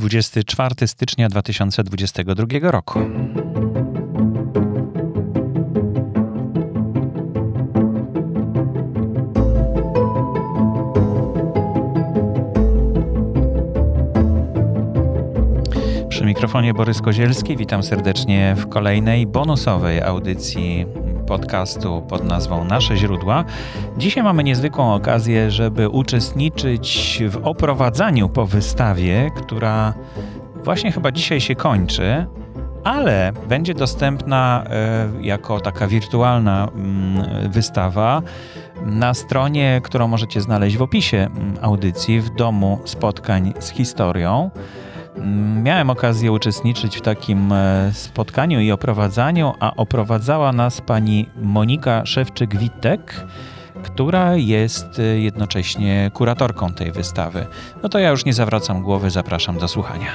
24 stycznia 2022 roku. Przy mikrofonie Borys Kozielski. Witam serdecznie w kolejnej bonusowej audycji podcastu pod nazwą Nasze Źródła. Dzisiaj mamy niezwykłą okazję, żeby uczestniczyć w oprowadzaniu po wystawie, która właśnie chyba dzisiaj się kończy, ale będzie dostępna e, jako taka wirtualna mm, wystawa na stronie, którą możecie znaleźć w opisie mm, audycji w domu spotkań z historią. Miałem okazję uczestniczyć w takim e, spotkaniu i oprowadzaniu, a oprowadzała nas pani Monika Szewczyk-Witek, która jest e, jednocześnie kuratorką tej wystawy. No to ja już nie zawracam głowy, zapraszam do słuchania.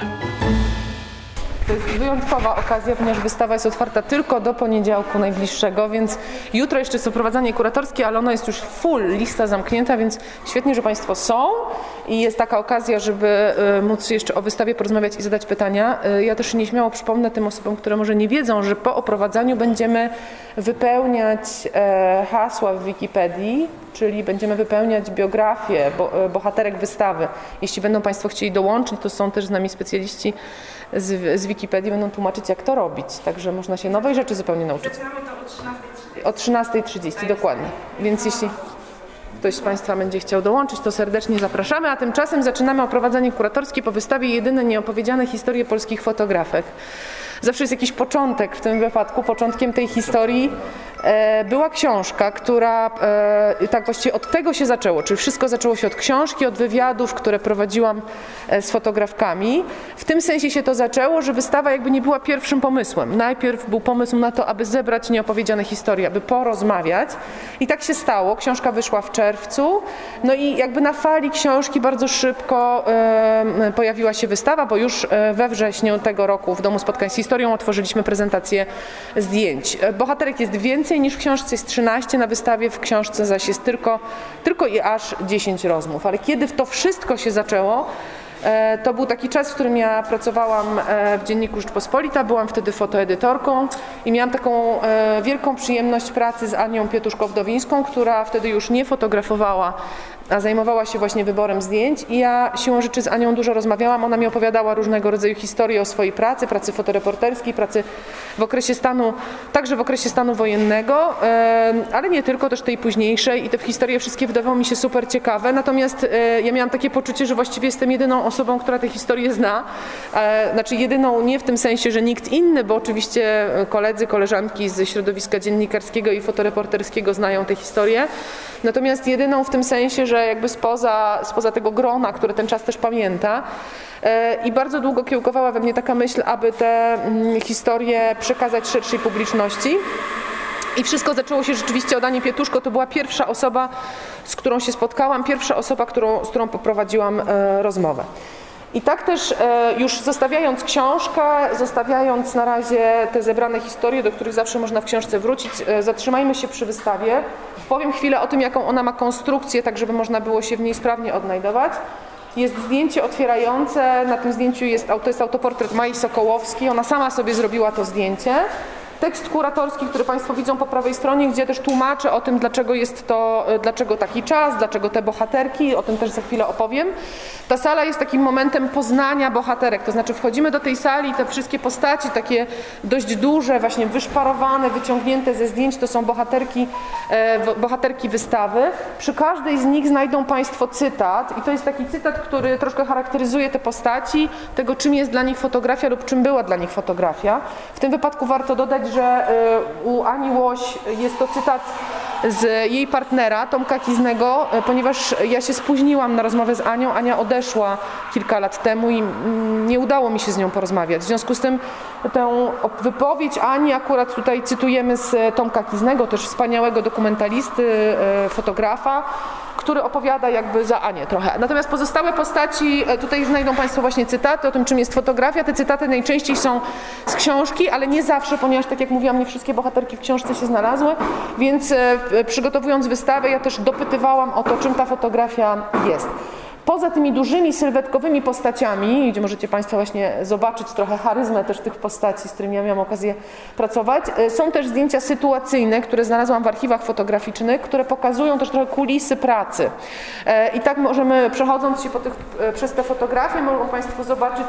To jest wyjątkowa okazja, ponieważ wystawa jest otwarta tylko do poniedziałku najbliższego, więc jutro jeszcze jest oprowadzanie kuratorskie, ale ono jest już full, lista zamknięta, więc świetnie, że Państwo są i jest taka okazja, żeby y, móc jeszcze o wystawie porozmawiać i zadać pytania. Y, ja też nieśmiało przypomnę tym osobom, które może nie wiedzą, że po oprowadzaniu będziemy wypełniać e, hasła w Wikipedii, czyli będziemy wypełniać biografię e, bohaterek wystawy. Jeśli będą Państwo chcieli dołączyć, to są też z nami specjaliści z, z Wikipedii, będą tłumaczyć, jak to robić. Także można się nowej rzeczy zupełnie nauczyć. Zaczynamy to o 13.30. O 13.30, dokładnie. Więc jeśli ktoś z Państwa będzie chciał dołączyć, to serdecznie zapraszamy, a tymczasem zaczynamy oprowadzanie kuratorskie po wystawie Jedyne nieopowiedziane historie polskich fotografek. Zawsze jest jakiś początek w tym wypadku, początkiem tej historii E, była książka, która e, tak właściwie od tego się zaczęło, czyli wszystko zaczęło się od książki, od wywiadów, które prowadziłam e, z fotografkami. W tym sensie się to zaczęło, że wystawa jakby nie była pierwszym pomysłem. Najpierw był pomysł na to, aby zebrać nieopowiedziane historie, aby porozmawiać i tak się stało. Książka wyszła w czerwcu, no i jakby na fali książki bardzo szybko pojawiła się wystawa, bo już we wrześniu tego roku w Domu Spotkań z Historią otworzyliśmy prezentację zdjęć. Bohaterek jest więcej, niż w książce jest 13, na wystawie w książce zaś jest tylko, tylko i aż 10 rozmów. Ale kiedy to wszystko się zaczęło, e, to był taki czas, w którym ja pracowałam e, w Dzienniku Rzeczpospolita, byłam wtedy fotoedytorką i miałam taką e, wielką przyjemność pracy z Anią Pietuszką-Wdowińską, która wtedy już nie fotografowała a zajmowała się właśnie wyborem zdjęć i ja siłą rzeczy z Anią dużo rozmawiałam. Ona mi opowiadała różnego rodzaju historie o swojej pracy, pracy fotoreporterskiej, pracy w okresie stanu, także w okresie stanu wojennego, ale nie tylko, też tej późniejszej i te historie wszystkie wydawały mi się super ciekawe. Natomiast e, ja miałam takie poczucie, że właściwie jestem jedyną osobą, która te historie zna. E, znaczy jedyną nie w tym sensie, że nikt inny, bo oczywiście koledzy, koleżanki ze środowiska dziennikarskiego i fotoreporterskiego znają te historie. Natomiast jedyną w tym sensie, że jakby spoza, spoza tego grona, które ten czas też pamięta, e, i bardzo długo kiełkowała we mnie taka myśl, aby te mm, historie przekazać szerszej publiczności. I wszystko zaczęło się rzeczywiście od Ani Pietuszko. To była pierwsza osoba, z którą się spotkałam, pierwsza osoba, którą, z którą poprowadziłam e, rozmowę. I tak też e, już zostawiając książkę, zostawiając na razie te zebrane historie, do których zawsze można w książce wrócić, e, zatrzymajmy się przy wystawie. Powiem chwilę o tym, jaką ona ma konstrukcję, tak żeby można było się w niej sprawnie odnajdować. Jest zdjęcie otwierające, na tym zdjęciu jest, to jest autoportret Mai Sokołowskiej, ona sama sobie zrobiła to zdjęcie tekst kuratorski, który Państwo widzą po prawej stronie, gdzie też tłumaczę o tym, dlaczego jest to, e, dlaczego taki czas, dlaczego te bohaterki, o tym też za chwilę opowiem. Ta sala jest takim momentem poznania bohaterek, to znaczy wchodzimy do tej sali, te wszystkie postaci, takie dość duże, właśnie wyszparowane, wyciągnięte ze zdjęć, to są bohaterki, e, bohaterki wystawy. Przy każdej z nich znajdą Państwo cytat i to jest taki cytat, który troszkę charakteryzuje te postaci, tego czym jest dla nich fotografia lub czym była dla nich fotografia. W tym wypadku warto dodać, że y, u Ani Łoś jest to cytat z jej partnera, Tomka Kiznego, y, ponieważ ja się spóźniłam na rozmowę z Anią. Ania odeszła kilka lat temu i mm, nie udało mi się z nią porozmawiać. W związku z tym tę wypowiedź Ani akurat tutaj cytujemy z Tomka Kiznego, też wspaniałego dokumentalisty, y, fotografa, który opowiada jakby za Anię trochę. Natomiast pozostałe postaci, e, tutaj znajdą Państwo właśnie cytaty o tym, czym jest fotografia. Te cytaty najczęściej są z książki, ale nie zawsze, ponieważ tak jak mówiłam, nie wszystkie bohaterki w książce się znalazły, więc e, przygotowując wystawę ja też dopytywałam o to, czym ta fotografia jest. Poza tymi dużymi sylwetkowymi postaciami, gdzie możecie Państwo właśnie zobaczyć trochę charyzmę też tych postaci, z którymi ja miałam okazję pracować, są też zdjęcia sytuacyjne, które znalazłam w archiwach fotograficznych, które pokazują też trochę kulisy pracy. I tak możemy, przechodząc się tych, przez te fotografie, mogą Państwo zobaczyć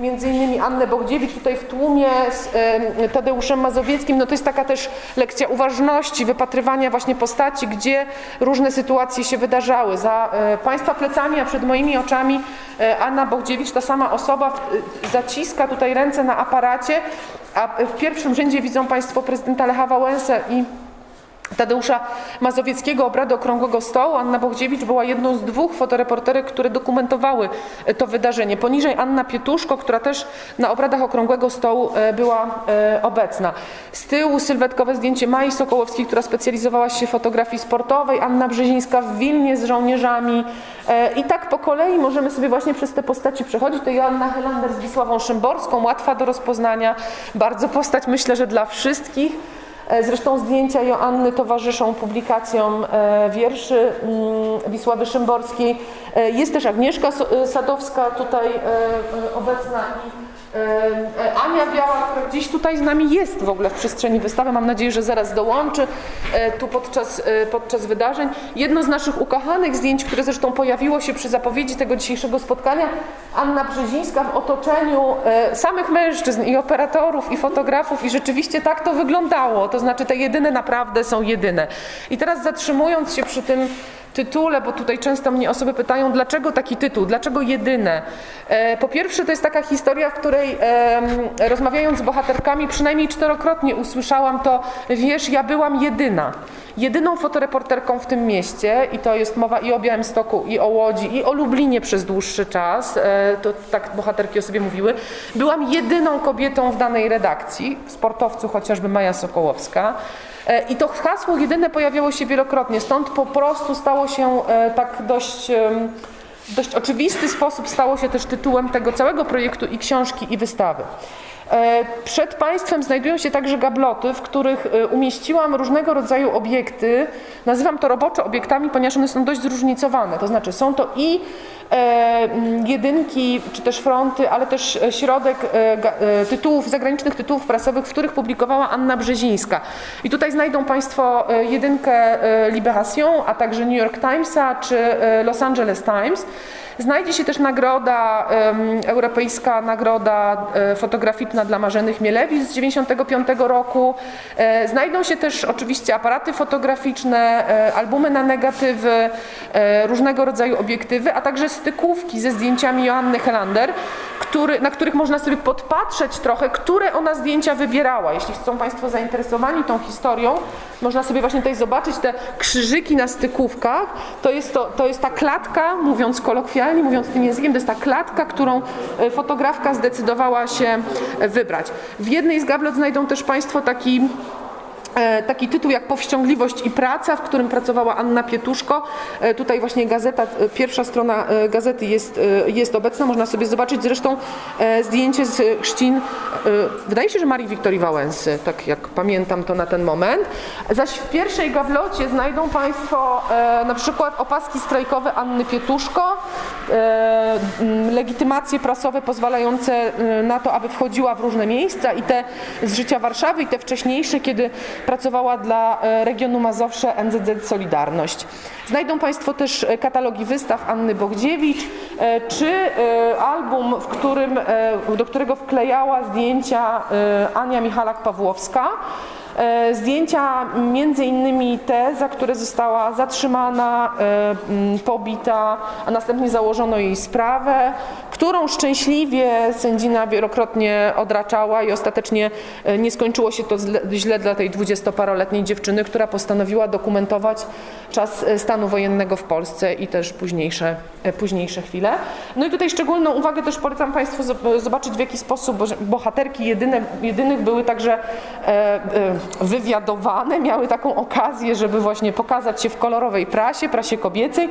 między innymi Annę Bogdziewicz tutaj w tłumie z Tadeuszem Mazowieckim. No to jest taka też lekcja uważności, wypatrywania właśnie postaci, gdzie różne sytuacje się wydarzały. Za e, Państwa plecami, a przed moimi oczami e, Anna Bogdziewicz, ta sama osoba, zaciska tutaj ręce na aparacie, a w pierwszym rzędzie widzą Państwo prezydenta Lecha Wałęsę i Tadeusza Mazowieckiego obrady Okrągłego Stołu. Anna Bogdziewicz była jedną z dwóch fotoreporterek, które dokumentowały e, to wydarzenie. Poniżej Anna Pietuszko, która też na obradach Okrągłego Stołu e, była e, obecna. Z tyłu sylwetkowe zdjęcie Mai Sokołowskiej, która specjalizowała się w fotografii sportowej. Anna Brzezińska w Wilnie z żołnierzami. I tak po kolei możemy sobie właśnie przez te postaci przechodzić. To Joanna Helander z Wisławą Szymborską, łatwa do rozpoznania. Bardzo postać myślę, że dla wszystkich. E, zresztą zdjęcia Joanny towarzyszą publikacjom e, wierszy mm, Wisławy Szymborskiej. E, jest też Agnieszka Sadowska tutaj obecna i Ania Biała, która gdzieś tutaj z nami jest w ogóle w przestrzeni wystawy, mam nadzieję, że zaraz dołączy tu podczas, podczas wydarzeń. Jedno z naszych ukochanych zdjęć, które zresztą pojawiło się przy zapowiedzi tego dzisiejszego spotkania, Anna Brzezińska w otoczeniu samych mężczyzn i operatorów i fotografów i rzeczywiście tak to wyglądało, to znaczy te jedyne naprawdę są jedyne. I teraz zatrzymując się przy tym tytule, bo tutaj często mnie osoby pytają, dlaczego taki tytuł, dlaczego jedyne. E, po pierwsze, to jest taka historia, w której rozmawiając z bohaterkami, przynajmniej czterokrotnie usłyszałam to, wiesz, ja byłam jedyna. Jedyną fotoreporterką w tym mieście, i to jest mowa i o Białymstoku, i o Łodzi, i o Lublinie przez dłuższy czas, e, to tak bohaterki o sobie mówiły, byłam jedyną kobietą w danej redakcji, sportowcu chociażby Maja Sokołowska. E, I to hasło jedyne pojawiało się wielokrotnie, stąd po prostu stało się e, tak dość dość oczywisty sposób stało się też tytułem tego całego projektu i książki, i wystawy. E, przed Państwem znajdują się także gabloty, w których e, umieściłam różnego rodzaju obiekty. Nazywam to roboczo obiektami, ponieważ one są dość zróżnicowane. To znaczy są to i e, jedynki, czy też fronty, ale też środek tytułów, zagranicznych tytułów prasowych, w których publikowała Anna Brzezińska. I tutaj znajdą Państwo jedynkę Libération, a także New York Timesa czy Los Angeles Times. Znajdzie się też nagroda, europejska nagroda e, fotograficzna dla Marzeny Chmielewicz z 1995 roku. E, znajdą się też oczywiście aparaty fotograficzne, e, albumy na negatywy, różnego rodzaju obiektywy, a także stykówki ze zdjęciami Joanny Helander, który, na których można sobie podpatrzeć trochę, które ona zdjęcia wybierała. Jeśli są Państwo zainteresowani tą historią, można sobie właśnie tutaj zobaczyć te krzyżyki na stykówkach. To jest, to, to jest ta klatka, mówiąc kolokwialnie, mówiąc tym językiem, to jest ta klatka, którą e, fotografka zdecydowała się wybrać. W jednej z gablot znajdą też Państwo taki taki tytuł jak Powściągliwość i praca, w którym pracowała Anna Pietuszko. E, tutaj właśnie gazeta, e, pierwsza strona gazety jest, jest obecna, można sobie zobaczyć zresztą zdjęcie z chrzcin, wydaje się, że Marii Wiktorii Wałęsy, tak jak pamiętam to na ten moment. Zaś w pierwszej gawlocie znajdą Państwo na przykład opaski strajkowe Anny Pietuszko, legitymacje prasowe pozwalające na to, aby wchodziła w różne miejsca i te z życia Warszawy i te wcześniejsze, kiedy pracowała dla e, regionu Mazowsze NZZ Solidarność. Znajdą Państwo też e, katalogi wystaw Anny Bogdziewicz, e, czy album, w którym, do którego wklejała zdjęcia Ania Michalak-Pawłowska. E, zdjęcia między innymi te, za które została zatrzymana, e, pobita, a następnie założono jej sprawę, którą szczęśliwie sędzina wielokrotnie odraczała i ostatecznie e, nie skończyło się to źle dla tej dwudziestoparoletniej dziewczyny, która postanowiła dokumentować czas stanu wojennego w Polsce i też późniejsze, późniejsze chwile. No i tutaj szczególną uwagę też polecam Państwu zobaczyć w jaki sposób bohaterki jedyne, jedynych były także wywiadowane, miały taką okazję, żeby właśnie pokazać się w kolorowej prasie, prasie kobiecej.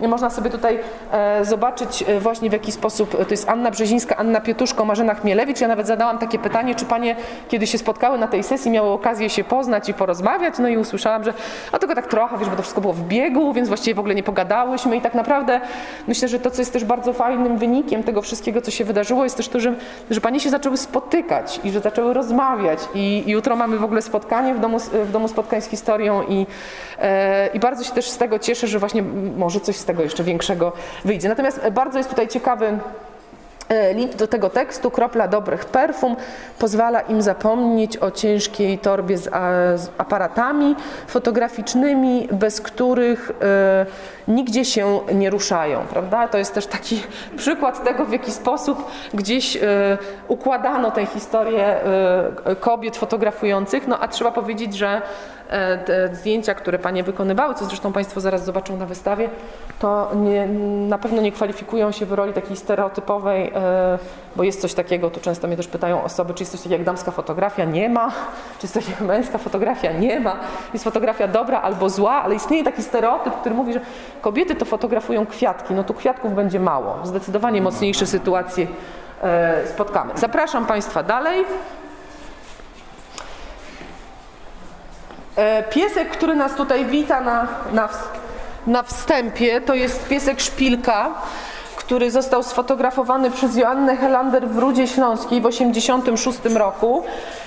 Można sobie tutaj e, zobaczyć e, właśnie w jaki sposób to jest Anna Brzezińska, Anna Pietuszko, Marzena Chmielewicz. Ja nawet zadałam takie pytanie, czy panie, kiedy się spotkały na tej sesji, miały okazję się poznać i porozmawiać, no i usłyszałam, że a tylko tak trochę, wiesz, bo to wszystko było w biegu, więc właściwie w ogóle nie pogadałyśmy i tak naprawdę myślę, że to, co jest też bardzo fajnym wynikiem tego wszystkiego, co się wydarzyło, jest też to, że, że panie się zaczęły spotykać i że zaczęły rozmawiać i jutro mamy w ogóle spotkanie w domu, w domu spotkań z historią i, e, i bardzo się też z tego cieszę, że właśnie może coś z tego jeszcze większego wyjdzie. Natomiast bardzo jest tutaj ciekawy e, Link do tego tekstu, kropla dobrych perfum, pozwala im zapomnieć o ciężkiej torbie z, aparatami fotograficznymi, bez których e, nigdzie się nie ruszają, prawda? To jest też taki przykład tego, w jaki sposób gdzieś e, układano tę historię e, kobiet fotografujących, no a trzeba powiedzieć, że e, te zdjęcia, które panie wykonywały, co zresztą państwo zaraz zobaczą na wystawie, to nie, na pewno nie kwalifikują się w roli takiej stereotypowej, e, bo jest coś takiego, tu często mnie też pytają osoby, czy jest coś takiego jak damska fotografia? Nie ma. Czy jest coś jak męska fotografia? Nie ma. Jest fotografia dobra albo zła, ale istnieje taki stereotyp, który mówi, że kobiety to fotografują kwiatki. No tu kwiatków będzie mało. Zdecydowanie mocniejsze sytuacje e, spotkamy. Zapraszam Państwa dalej. E, Piesek, który nas tutaj wita na, na, na wstępie, to jest piesek Szpilka, który został sfotografowany przez Joannę Helander w Rudzie Śląskiej w 1986 roku.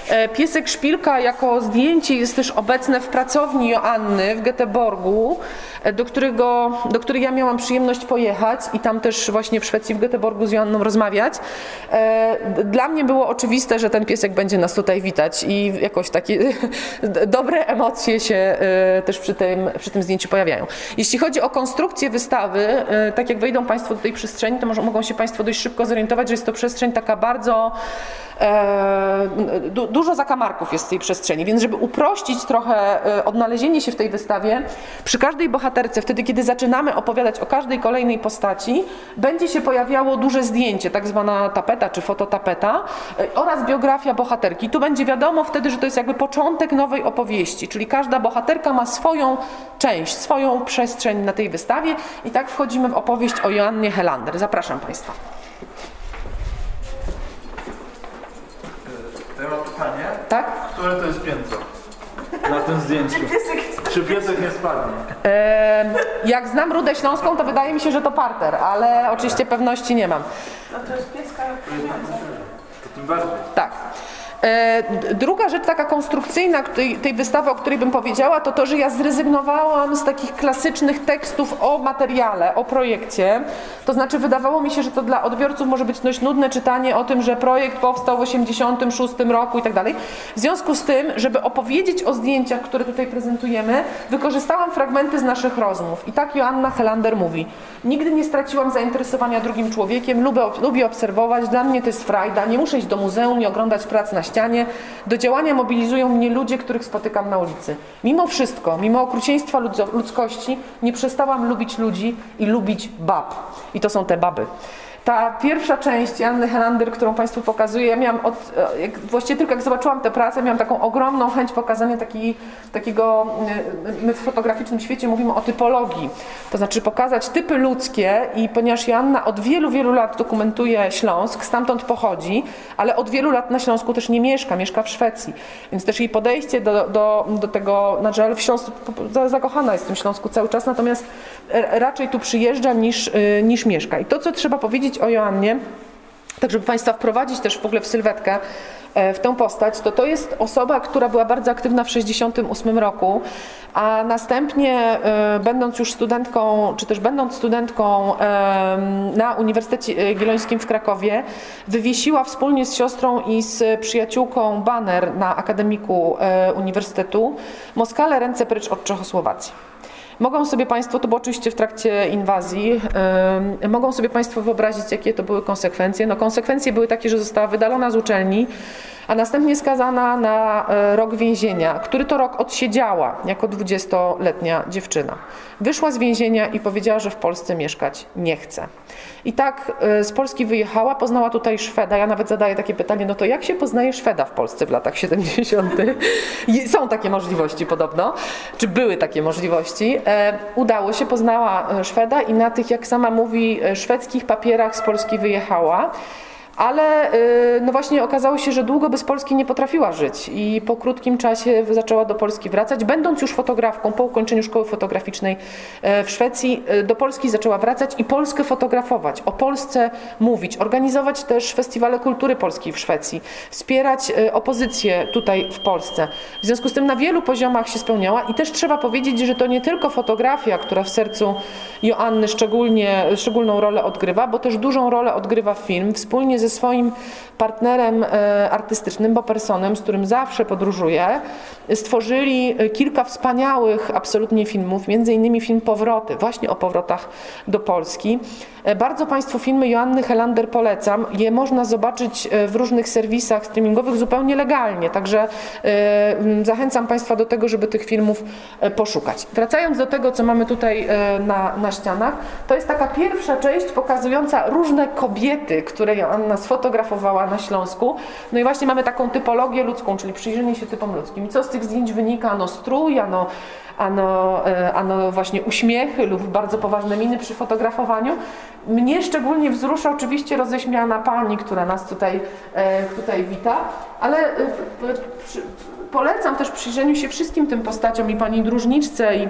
E, Piesek Szpilka jako zdjęcie jest też obecne w pracowni Joanny w Göteborgu, e, do, którego, do której ja miałam przyjemność pojechać i tam też właśnie w Szwecji, w Göteborgu z Joanną rozmawiać. E, Dla mnie było oczywiste, że ten piesek będzie nas tutaj witać i jakoś takie dobre emocje się też przy tym, przy tym zdjęciu pojawiają. Jeśli chodzi o konstrukcję wystawy, tak jak wejdą Państwo do tej przestrzeni, to może, mogą się Państwo dość szybko zorientować, że jest to przestrzeń taka bardzo e, du, dużo zakamarków jest w tej przestrzeni, więc żeby uprościć trochę e, odnalezienie się w tej wystawie, przy każdej bohaterce, wtedy kiedy zaczynamy opowiadać o każdej kolejnej postaci, będzie się pojawiało duże zdjęcie, tak zwana tapeta czy fototapeta e, oraz biografia bohaterki. Tu będzie wiadomo wtedy, że to jest jakby początek nowej opowieści, czyli każda bohaterka ma swoją część, swoją przestrzeń na tej wystawie i tak wchodzimy w opowieść o Joannie Helander. Zapraszam Państwa. To ja mam pytanie, Tak? które to jest piętro na tym zdjęciu? Czy piesek nie spadnie? Jak znam Rudę Śląską, to wydaje mi się, że to parter, ale oczywiście pewności nie mam. To tym bardziej. Tak. E, Druga rzecz taka konstrukcyjna tej, wystawy, o której bym powiedziała, to to, że ja zrezygnowałam z takich klasycznych tekstów o materiale, o projekcie. To znaczy wydawało mi się, że to dla odbiorców może być dość nudne czytanie o tym, że projekt powstał w 1986 roku i tak dalej. W związku z tym, żeby opowiedzieć o zdjęciach, które tutaj prezentujemy, wykorzystałam fragmenty z naszych rozmów. I tak Joanna Helander mówi. Nigdy nie straciłam zainteresowania drugim człowiekiem, lubię, lubię obserwować, dla mnie to jest frajda, nie muszę iść do muzeum, nie oglądać prac na ścianie. Do działania mobilizują mnie ludzie, których spotykam na ulicy. Mimo wszystko, mimo okrucieństwa ludzkości, nie przestałam lubić ludzi i lubić bab. I to są te baby. Ta pierwsza część Janny Helander, którą Państwu pokazuję, ja miałam od, e, jak, właściwie tylko jak zobaczyłam tę pracę, miałam taką ogromną chęć pokazania taki, takiego, e, my w fotograficznym świecie mówimy o typologii, to znaczy pokazać typy ludzkie i ponieważ Joanna od wielu, wielu lat dokumentuje Śląsk, stamtąd pochodzi, ale od wielu lat na Śląsku też nie mieszka, mieszka w Szwecji, więc też jej podejście do, do, do tego, znaczy ale w Śląsku, za- zakochana jest w tym Śląsku cały czas, natomiast e, raczej tu przyjeżdża niż, niż mieszka. I to, co trzeba powiedzieć o Joannie, tak żeby Państwa wprowadzić też w ogóle w sylwetkę e, w tę postać, to to jest osoba, która była bardzo aktywna w 1968 roku, a następnie e, będąc już studentką, czy też będąc studentką em, na Uniwersytecie Jagiellońskim w Krakowie, wywiesiła wspólnie z siostrą i z przyjaciółką baner na akademiku e, Uniwersytetu Moskale ręce precz od Czechosłowacji. Mogą sobie Państwo, to było oczywiście w trakcie inwazji, em, mogą sobie Państwo wyobrazić, jakie to były konsekwencje. No, konsekwencje były takie, że została wydalona z uczelni, a następnie skazana na e, rok więzienia, który to rok odsiedziała jako 20-letnia dziewczyna. Wyszła z więzienia i powiedziała, że w Polsce mieszkać nie chce. I tak e, z Polski wyjechała, poznała tutaj Szweda. Ja nawet zadaję takie pytanie, no to jak się poznaje Szweda w Polsce w latach 70.? I Są takie możliwości podobno, czy były takie możliwości. e, udało się, poznała e, Szweda i na tych, jak sama mówi, szwedzkich papierach z Polski wyjechała ale y, no właśnie okazało się, że długo bez Polski nie potrafiła żyć i po krótkim czasie zaczęła do Polski wracać. Będąc już fotografką po ukończeniu szkoły fotograficznej e, w Szwecji, e, do Polski zaczęła wracać i Polskę fotografować, o Polsce mówić, organizować też festiwale kultury polskiej w Szwecji, wspierać e, opozycję tutaj w Polsce. W związku z tym na wielu poziomach się spełniała i też trzeba powiedzieć, że to nie tylko fotografia, która w sercu Joanny szczególnie, szczególną rolę odgrywa, bo też dużą rolę odgrywa film. Wspólnie ze swoim partnerem e, artystycznym, Bopersonem, z którym zawsze podróżuję, stworzyli e, kilka wspaniałych absolutnie filmów, między innymi film Powroty, właśnie o powrotach do Polski. E, bardzo Państwu filmy Joanny Helander polecam. Je można zobaczyć w różnych serwisach streamingowych zupełnie legalnie, także zachęcam Państwa do tego, żeby tych filmów poszukać. Wracając do tego, co mamy tutaj na, na ścianach, to jest taka pierwsza część pokazująca różne kobiety, które Joanna sfotografowała na Śląsku. No i właśnie mamy taką typologię ludzką, czyli przyjrzenie się typom ludzkim. I co z tych zdjęć wynika? Ano strój, ano, ano, e, ano właśnie uśmiechy lub bardzo poważne miny przy fotografowaniu. Mnie szczególnie wzrusza oczywiście roześmiana pani, która nas tutaj, e, tutaj wita, ale e, polecam też przyjrzeniu się wszystkim tym postaciom i pani dróżniczce i,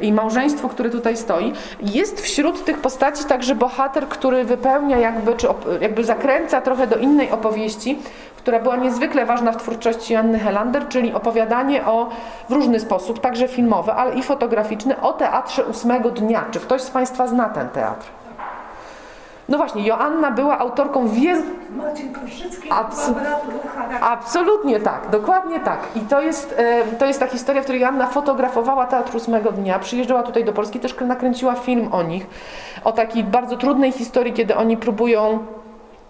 i małżeństwu, które tutaj stoi. Jest wśród tych postaci także bohater, który wypełnia jakby, czy jakby zakręca trochę do innej opowieści, która była niezwykle ważna w twórczości Anny Helander, czyli opowiadanie o, w różny sposób, także filmowe, ale i fotograficzne, o teatrze ósmego dnia. Czy ktoś z Państwa zna ten teatr? No właśnie, Joanna była autorką wielu... Marcin Korszycki, Abs Absolutnie tak, dokładnie tak. I to jest, to jest ta historia, w której Joanna fotografowała Teatr ósmego dnia, przyjeżdżała tutaj do Polski, też nakręciła film o nich, o takiej bardzo trudnej historii, kiedy oni próbują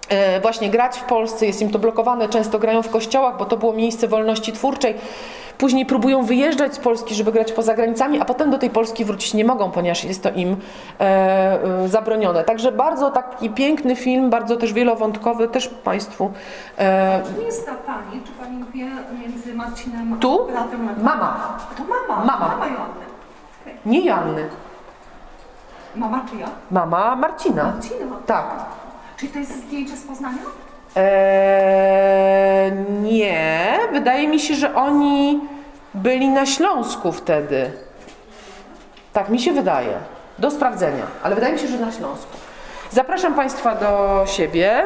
e, właśnie grać w Polsce, jest im to blokowane, często grają w kościołach, bo to było miejsce wolności twórczej. Później próbują wyjeżdżać z Polski, żeby grać poza granicami, a potem do tej Polski wrócić nie mogą, ponieważ jest to im e, e, zabronione. Także bardzo taki piękny film, bardzo też wielowątkowy, też Państwu. E, czy jest ta Pani, czy Pani wie między Marcinem tu? a bratem Mama. To mama. Mama. Mama Joanny. Okay. Nie Joanny. Mama czyja? Mama Marcina. Marcina? Tak. Czyli to jest zdjęcie z Poznania? Eee, nie, wydaje mi się, że oni byli na Śląsku wtedy. Tak mi się wydaje. Do sprawdzenia, ale wydaje mi się, że na Śląsku. Zapraszam Państwa do siebie.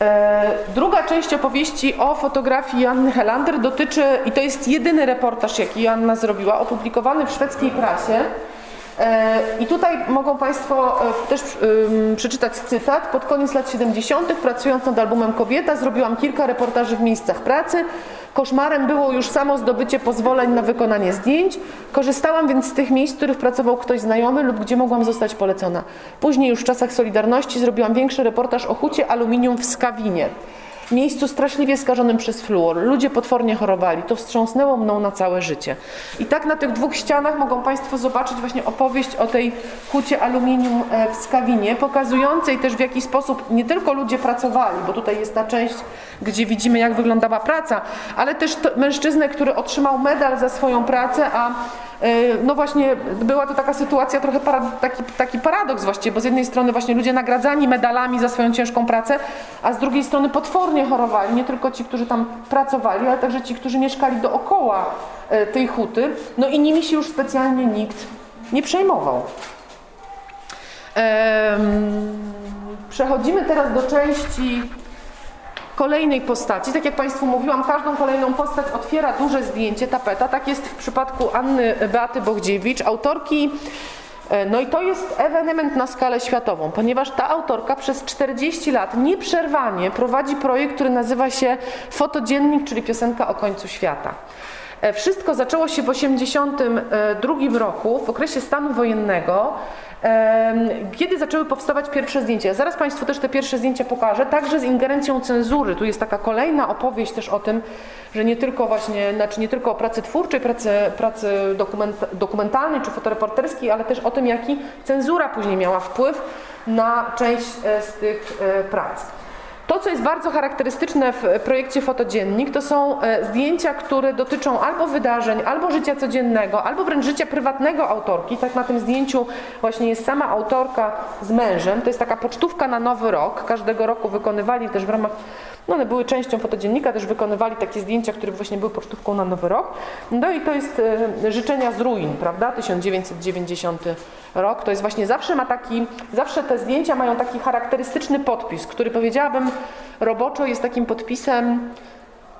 Eee, druga część opowieści o fotografii Joanny Helander dotyczy, i to jest jedyny reportaż, jaki Joanna zrobiła, opublikowany w szwedzkiej prasie. E, I tutaj mogą Państwo e, też przeczytać cytat. Pod koniec lat 70. pracując nad albumem Kobieta zrobiłam kilka reportaży w miejscach pracy. Koszmarem było już samo zdobycie pozwoleń na wykonanie zdjęć. Korzystałam więc z tych miejsc, w których pracował ktoś znajomy lub gdzie mogłam zostać polecona. Później już w czasach Solidarności zrobiłam większy reportaż o hucie aluminium w Skawinie miejscu straszliwie skażonym przez fluor. Ludzie potwornie chorowali. To wstrząsnęło mną na całe życie. I tak na tych dwóch ścianach mogą Państwo zobaczyć właśnie opowieść o tej hucie aluminium e, w Skawinie, pokazującej też w jaki sposób nie tylko ludzie pracowali, bo tutaj jest ta część, gdzie widzimy jak wyglądała praca, ale też mężczyznę, który otrzymał medal za swoją pracę, a no właśnie była to taka sytuacja, trochę para, taki, taki paradoks właściwie, bo z jednej strony właśnie ludzie nagradzani medalami za swoją ciężką pracę, a z drugiej strony potwornie chorowali, nie tylko ci, którzy tam pracowali, ale także ci, którzy mieszkali dookoła e, tej huty, no i nimi się już specjalnie nikt nie przejmował. Przechodzimy teraz do części kolejnej postaci. Tak jak Państwu mówiłam, każdą kolejną postać otwiera duże zdjęcie, tapeta. Tak jest w przypadku Anny Beaty Bogdziewicz, autorki e, no i to jest ewenement na skalę światową, ponieważ ta autorka przez 40 lat nieprzerwanie prowadzi projekt, który nazywa się Fotodziennik, czyli piosenka o końcu świata. E, wszystko zaczęło się w 1982 roku, w okresie stanu wojennego, kiedy zaczęły powstawać pierwsze zdjęcia. Zaraz Państwu też te pierwsze zdjęcia pokażę, także z ingerencją cenzury. Tu jest taka kolejna opowieść też o tym, że nie tylko właśnie, znaczy nie tylko o pracy twórczej, pracy, pracy dokument, dokumentalnej czy fotoreporterskiej, ale też o tym, jaki cenzura później miała wpływ na część e, z tych e, prac. To, co jest bardzo charakterystyczne w projekcie Fotodziennik, to są e, zdjęcia, które dotyczą albo wydarzeń, albo życia codziennego, albo wręcz życia prywatnego autorki. Tak na tym zdjęciu właśnie jest sama autorka z mężem. To jest taka pocztówka na nowy rok. Każdego roku wykonywali też w ramach no one były częścią fotodziennika, też wykonywali takie zdjęcia, które właśnie były pocztówką na Nowy Rok. No i to jest e, życzenia z ruin, prawda? 1990 rok. To jest właśnie zawsze ma taki, zawsze te zdjęcia mają taki charakterystyczny podpis, który powiedziałabym roboczo jest takim podpisem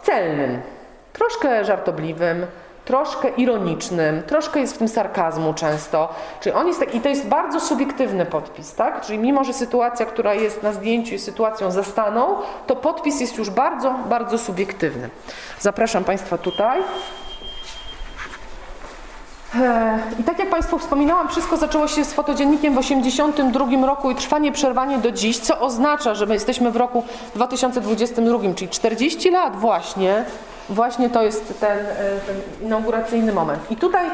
celnym, troszkę żartobliwym, troszkę ironicznym, troszkę jest w tym sarkazmu często. Czyli on jest taki, i to jest bardzo subiektywny podpis, tak? Czyli mimo, że sytuacja, która jest na zdjęciu jest sytuacją zastaną, to podpis jest już bardzo, bardzo subiektywny. Zapraszam Państwa tutaj. E, I tak jak Państwu wspominałam, wszystko zaczęło się z fotodziennikiem w 1982 roku i trwa nieprzerwanie do dziś, co oznacza, że my jesteśmy w roku 2022, czyli 40 lat właśnie, właśnie to jest ten, e, ten inauguracyjny moment. I tutaj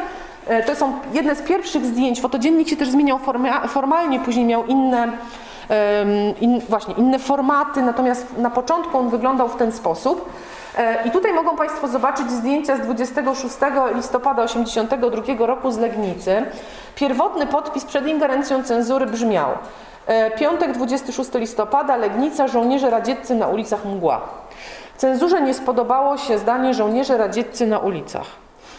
e, to są jedne z pierwszych zdjęć. Fotodziennik się też zmieniał formalnie, później miał inne, in, właśnie inne formaty, natomiast na początku on wyglądał w ten sposób. E, I tutaj mogą Państwo zobaczyć zdjęcia z 26 listopada 1982 roku z Legnicy. Pierwotny podpis przed ingerencją cenzury brzmiał e, Piątek 26 listopada, Legnica, żołnierze radzieccy na ulicach mgła. Cenzurze nie spodobało się zdanie żołnierze radzieccy na ulicach.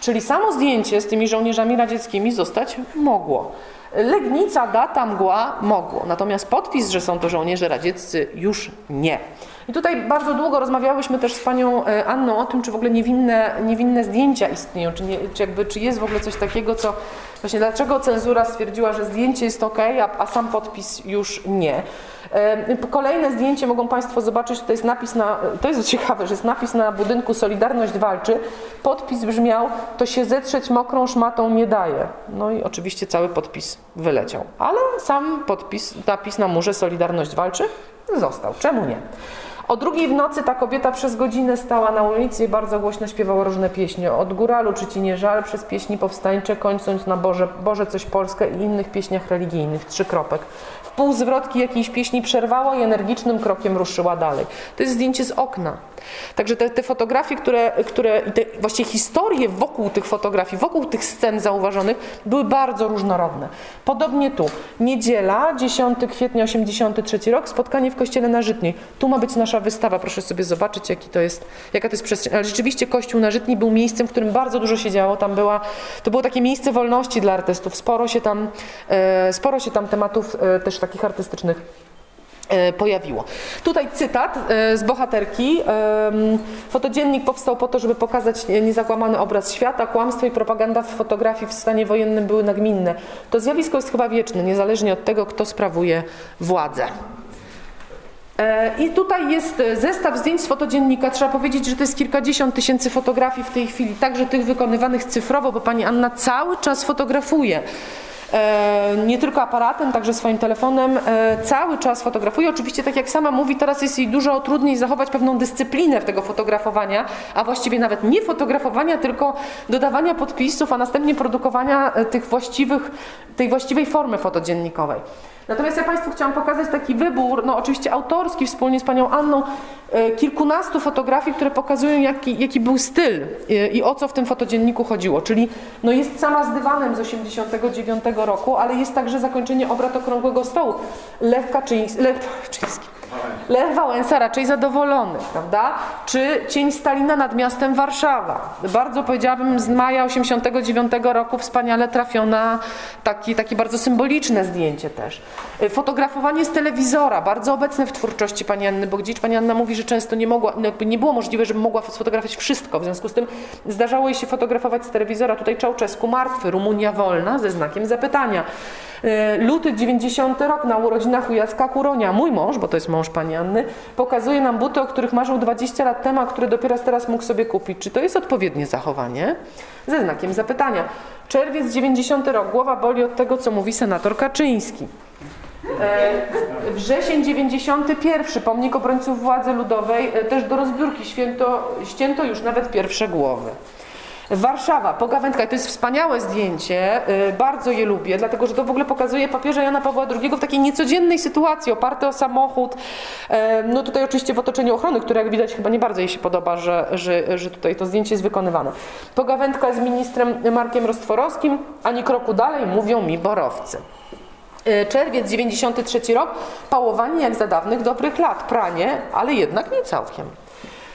Czyli samo zdjęcie z tymi żołnierzami radzieckimi zostać mogło. Legnica, data, mgła mogło. Natomiast podpis, że są to żołnierze radzieccy już nie. I tutaj bardzo długo rozmawiałyśmy też z panią e, Anną o tym, czy w ogóle niewinne, niewinne zdjęcia istnieją, czy, nie, czy, jakby, czy jest w ogóle coś takiego, co właśnie dlaczego cenzura stwierdziła, że zdjęcie jest ok, a, a sam podpis już nie. E, kolejne zdjęcie mogą Państwo zobaczyć, to jest napis na, to jest ciekawe, że jest napis na budynku Solidarność walczy. Podpis brzmiał, to się zetrzeć mokrą szmatą nie daje. No i oczywiście cały podpis wyleciał. Ale sam podpis, napis na murze Solidarność walczy został. Czemu nie? O drugiej w nocy ta kobieta przez godzinę stała na ulicy i bardzo głośno śpiewała różne pieśni. Od góralu czy ci nie żal, przez pieśni powstańcze, kończąc na Boże, Boże coś Polskę i innych pieśniach religijnych. Trzy kropek pół zwrotki jakiejś pieśni przerwała i energicznym krokiem ruszyła dalej. To jest zdjęcie z okna. Także te, te fotografie, które, które te właściwie historie wokół tych fotografii, wokół tych scen zauważonych były bardzo różnorodne. Podobnie tu. Niedziela, 10 kwietnia 83 rok, spotkanie w kościele na Żytniej. Tu ma być nasza wystawa, proszę sobie zobaczyć, jaki to jest, jaka to jest przestrzeń. Ale rzeczywiście kościół na Żytni był miejscem, w którym bardzo dużo się działo. Tam była, to było takie miejsce wolności dla artystów. Sporo się tam, e, sporo się tam tematów e, też takich artystycznych e, pojawiło. Tutaj cytat e, z bohaterki. Fotodziennik powstał po to, żeby pokazać niezakłamany obraz świata. Kłamstwo i propaganda w fotografii w stanie wojennym były nagminne. To zjawisko jest chyba wieczne, niezależnie od tego, kto sprawuje władzę. E, I tutaj jest zestaw zdjęć z fotodziennika. Trzeba powiedzieć, że to jest kilkadziesiąt tysięcy fotografii w tej chwili, także tych wykonywanych cyfrowo, bo pani Anna cały czas fotografuje. E, nie tylko aparatem, także swoim telefonem, e, cały czas fotografuje. Oczywiście, tak jak sama mówi, teraz jest jej dużo trudniej zachować pewną dyscyplinę w tego fotografowania, a właściwie nawet nie fotografowania, tylko dodawania podpisów, a następnie produkowania e, tych właściwych, tej właściwej formy fotodziennikowej. Natomiast ja Państwu chciałam pokazać taki wybór, no oczywiście autorski wspólnie z Panią Anną, kilkunastu fotografii, które pokazują jaki, jaki był styl e, i o co w tym fotodzienniku chodziło. Czyli no jest sama z dywanem z 89 roku, ale jest także zakończenie obrad Okrągłego Stołu. Lech Kaczyński, Lech Kaczyński Lech Wałęsa raczej zadowolony, prawda? Czy cień Stalina nad miastem Warszawa. Bardzo powiedziałabym z maja 89 roku wspaniale trafiona, taki, takie bardzo symboliczne zdjęcie też. Y, fotografowanie z telewizora, bardzo obecne w twórczości pani Anny Bogdzicz. Pani Anna mówi, że często nie, mogła, no nie było możliwe, żeby mogła sfotografować wszystko. W związku z tym zdarzało jej się fotografować z telewizora. Tutaj Czałczesku martwy, Rumunia wolna ze znakiem zapytania. Y, luty 90 rok na urodzinach u Jacka Kuronia. Mój mąż, bo to jest mąż pani Anny, pokazuje nam buty, o których marzył 20 lat temu, a które dopiero teraz mógł sobie kupić. Czy to jest odpowiednie zachowanie? Ze znakiem zapytania. Czerwiec 90 rok. Głowa boli od tego, co mówi senator Kaczyński. E, wrzesień 91, pomnik obrońców władzy ludowej, e, też do rozbiórki święto, ścięto już nawet pierwsze głowy. Warszawa, Pogawędka, i to jest wspaniałe zdjęcie, y, bardzo je lubię, dlatego że to w ogóle pokazuje papieża Jana Pawła II w takiej niecodziennej sytuacji, oparte o samochód, e, no tutaj oczywiście w otoczeniu ochrony, które jak widać chyba nie bardzo jej się podoba, że, że, że tutaj to zdjęcie jest wykonywane. Pogawędka z ministrem Markiem Rostworowskim, ani kroku dalej, mówią mi borowcy. E, Czerwiec 93 rok, pałowanie jak za dawnych dobrych lat, pranie, ale jednak nie całkiem.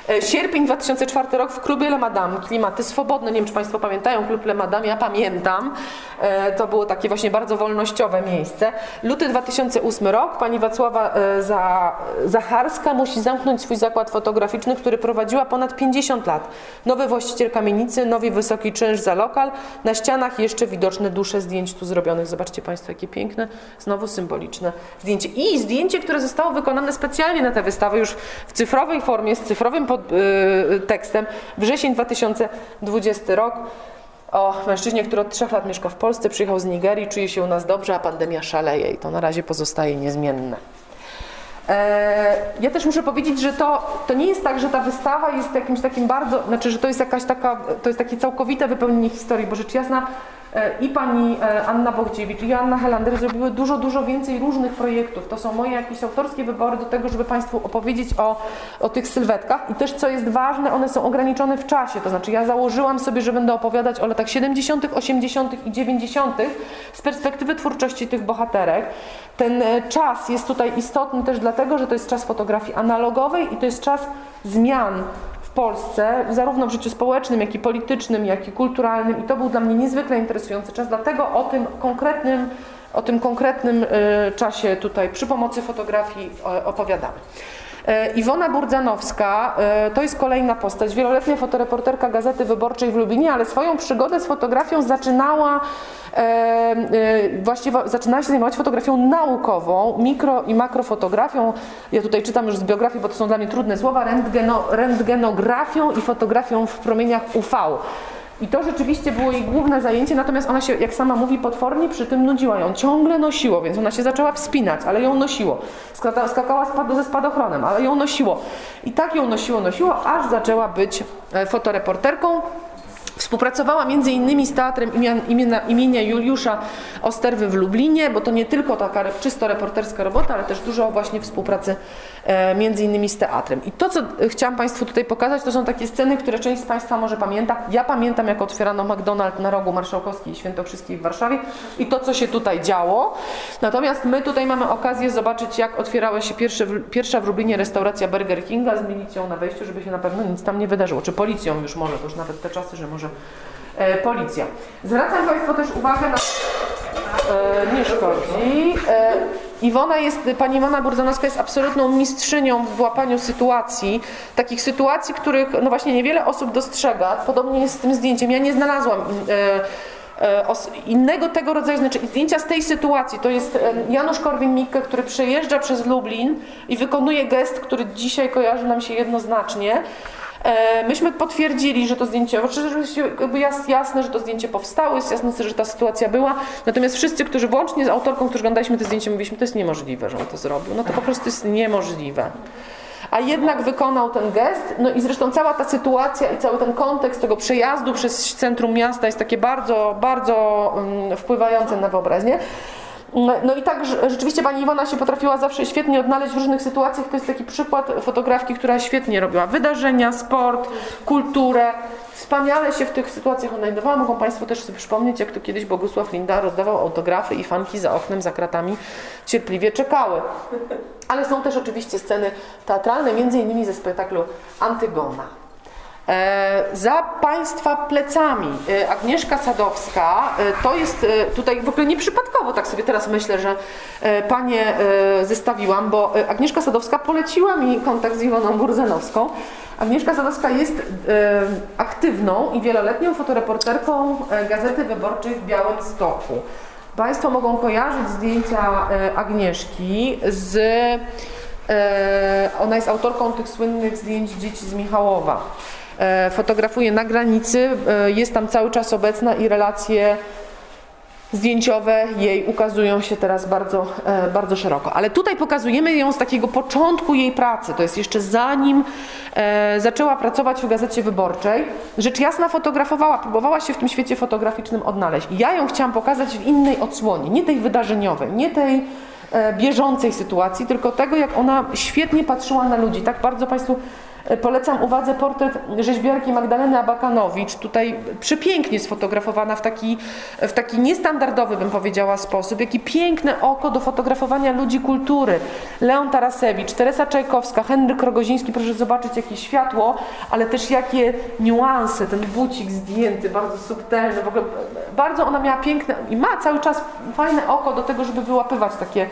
E, Sierpień 2004 rok w klubie Le Madame, klimaty swobodne, nie wiem czy Państwo pamiętają klub Le Madame, ja pamiętam, E, to było takie właśnie bardzo wolnościowe miejsce. Luty 2008 rok, pani Wacława e, Za- Zacharska musi zamknąć swój zakład fotograficzny, który prowadziła ponad 50 lat. Nowy właściciel kamienicy, nowy wysoki czynsz za lokal, na ścianach jeszcze widoczne dusze zdjęć tu zrobionych. Zobaczcie Państwo, jakie piękne, znowu symboliczne zdjęcie. I zdjęcie, które zostało wykonane specjalnie na tę wystawę, już w cyfrowej formie, z cyfrowym pod, y, tekstem, wrzesień 2020 rok. O mężczyźnie, który od trzech lat mieszka w Polsce, przyjechał z Nigerii, czuje się u nas dobrze, a pandemia szaleje i to na razie pozostaje niezmienne. E, Ja też muszę powiedzieć, że to, to nie jest tak, że ta wystawa jest jakimś takim bardzo, znaczy, że to jest jakaś taka, to jest takie całkowite wypełnienie historii, bo rzecz jasna i pani e, Anna Bogdziewicz i Anna Helander zrobiły dużo, dużo więcej różnych projektów. To są moje jakieś autorskie wybory do tego, żeby Państwu opowiedzieć o, o tych sylwetkach i też co jest ważne, one są ograniczone w czasie, to znaczy ja założyłam sobie, że będę opowiadać o latach 70., 80. i 90. z perspektywy twórczości tych bohaterek. Ten e, czas jest tutaj istotny też dlatego, że to jest czas fotografii analogowej i to jest czas zmian Polsce, zarówno w życiu społecznym, jak i politycznym, jak i kulturalnym i to był dla mnie niezwykle interesujący czas, dlatego o tym konkretnym, o tym konkretnym e, czasie tutaj przy pomocy fotografii e, opowiadamy. E, Iwona Burdzanowska e, to jest kolejna postać, wieloletnia fotoreporterka Gazety Wyborczej w Lublinie, ale swoją przygodę z fotografią zaczynała e, właściwie zaczynała się zajmować fotografią naukową, mikro i makrofotografią. Ja tutaj czytam już z biografii, bo to są dla mnie trudne słowa, rentgeno, rentgenografią i fotografią w promieniach UV. I to rzeczywiście było jej główne zajęcie, natomiast ona się, jak sama mówi, potwornie przy tym nudziła. Ją ciągle nosiło, więc ona się zaczęła wspinać, ale ją nosiło. Skaka- Skakała ze spadochronem, ale ją nosiło. I tak ją nosiło, nosiło, aż zaczęła być e, fotoreporterką. Współpracowała innymi z Teatrem imienia, imienia, Juliusza Osterwy w Lublinie, bo to nie tylko taka czysto reporterska robota, ale też dużo właśnie współpracy e, innymi z teatrem. I to, co e, chciałam Państwu tutaj pokazać, to są takie sceny, które część z Państwa może pamięta. Ja pamiętam, jak otwierano McDonald's na rogu Marszałkowskiej i Świętokrzyskiej w Warszawie i to, co się tutaj działo. Natomiast my tutaj mamy okazję zobaczyć, jak otwierała się pierwsza w Lublinie restauracja Burger Kinga z milicją na wejściu, żeby się na pewno nic tam nie wydarzyło. Czy policją już może, to już nawet te czasy, że może e, policja. Zwracam Państwu też uwagę na... E, nie szkodzi. E, Iwona jest, pani Iwona Burzanowska jest absolutną mistrzynią w łapaniu sytuacji, takich sytuacji, których no właśnie niewiele osób dostrzega. Podobnie jest z tym zdjęciem. Ja nie znalazłam e, e, innego tego rodzaju, znaczy zdjęcia z tej sytuacji. To jest e, Janusz Korwin-Mikke, który przejeżdża przez Lublin i wykonuje gest, który dzisiaj kojarzy nam się jednoznacznie. E, Myśmy potwierdzili, że to zdjęcie, oczywiście jakby jest jasne, że to zdjęcie powstało, jest jasne, że ta sytuacja była, natomiast wszyscy, którzy włącznie z autorką, którzy oglądaliśmy to zdjęcie, mówiliśmy, to jest niemożliwe, że on to zrobił. No to po prostu jest niemożliwe. A jednak wykonał ten gest, no i zresztą cała ta sytuacja i cały ten kontekst tego przejazdu przez centrum miasta jest takie bardzo, bardzo mm, wpływające na wyobraźnię. No, no i tak rz- rzeczywiście pani Iwona się potrafiła zawsze świetnie odnaleźć w różnych sytuacjach. To jest taki przykład fotografki, która świetnie robiła wydarzenia, sport, kulturę. Wspaniale się w tych sytuacjach odnajdowała. Mogą Państwo też sobie przypomnieć, jak to kiedyś Bogusław Linda rozdawał autografy i fanki za oknem, za kratami cierpliwie czekały. Ale są też oczywiście sceny teatralne, między innymi ze spektaklu Antygona. E, Za Państwa plecami e, Agnieszka Sadowska, e, to jest tutaj w ogóle nieprzypadkowo, tak sobie teraz myślę, że Panie zestawiłam, bo Agnieszka Sadowska poleciła mi kontakt z Iwoną Burzanowską. Agnieszka Sadowska jest aktywną i wieloletnią fotoreporterką Gazety Wyborczej w Białymstoku. Państwo mogą kojarzyć zdjęcia Agnieszki z... Ona jest autorką tych słynnych zdjęć dzieci z Michałowa. E, Fotografuje na granicy, e, jest tam cały czas obecna i relacje zdjęciowe jej ukazują się teraz bardzo, e, bardzo szeroko. Ale tutaj pokazujemy ją z takiego początku jej pracy. To jest jeszcze zanim zaczęła pracować w Gazecie Wyborczej. Rzecz jasna fotografowała, próbowała się w tym świecie fotograficznym odnaleźć. Ja ją chciałam pokazać w innej odsłonie, nie tej wydarzeniowej, nie tej bieżącej sytuacji, tylko tego, jak ona świetnie patrzyła na ludzi. Tak bardzo Państwu Polecam uwadze portret rzeźbiarki Magdaleny Abakanowicz, tutaj przepięknie sfotografowana w taki, w taki niestandardowy, bym powiedziała, sposób. Jaki piękne oko do fotografowania ludzi kultury. Leon Tarasewicz, Teresa Czajkowska, Henryk Rogoziński, proszę zobaczyć jakie światło, ale też jakie niuanse, ten bucik zdjęty, bardzo subtelny, w ogóle bardzo ona miała piękne i ma cały czas fajne oko do tego, żeby wyłapywać takie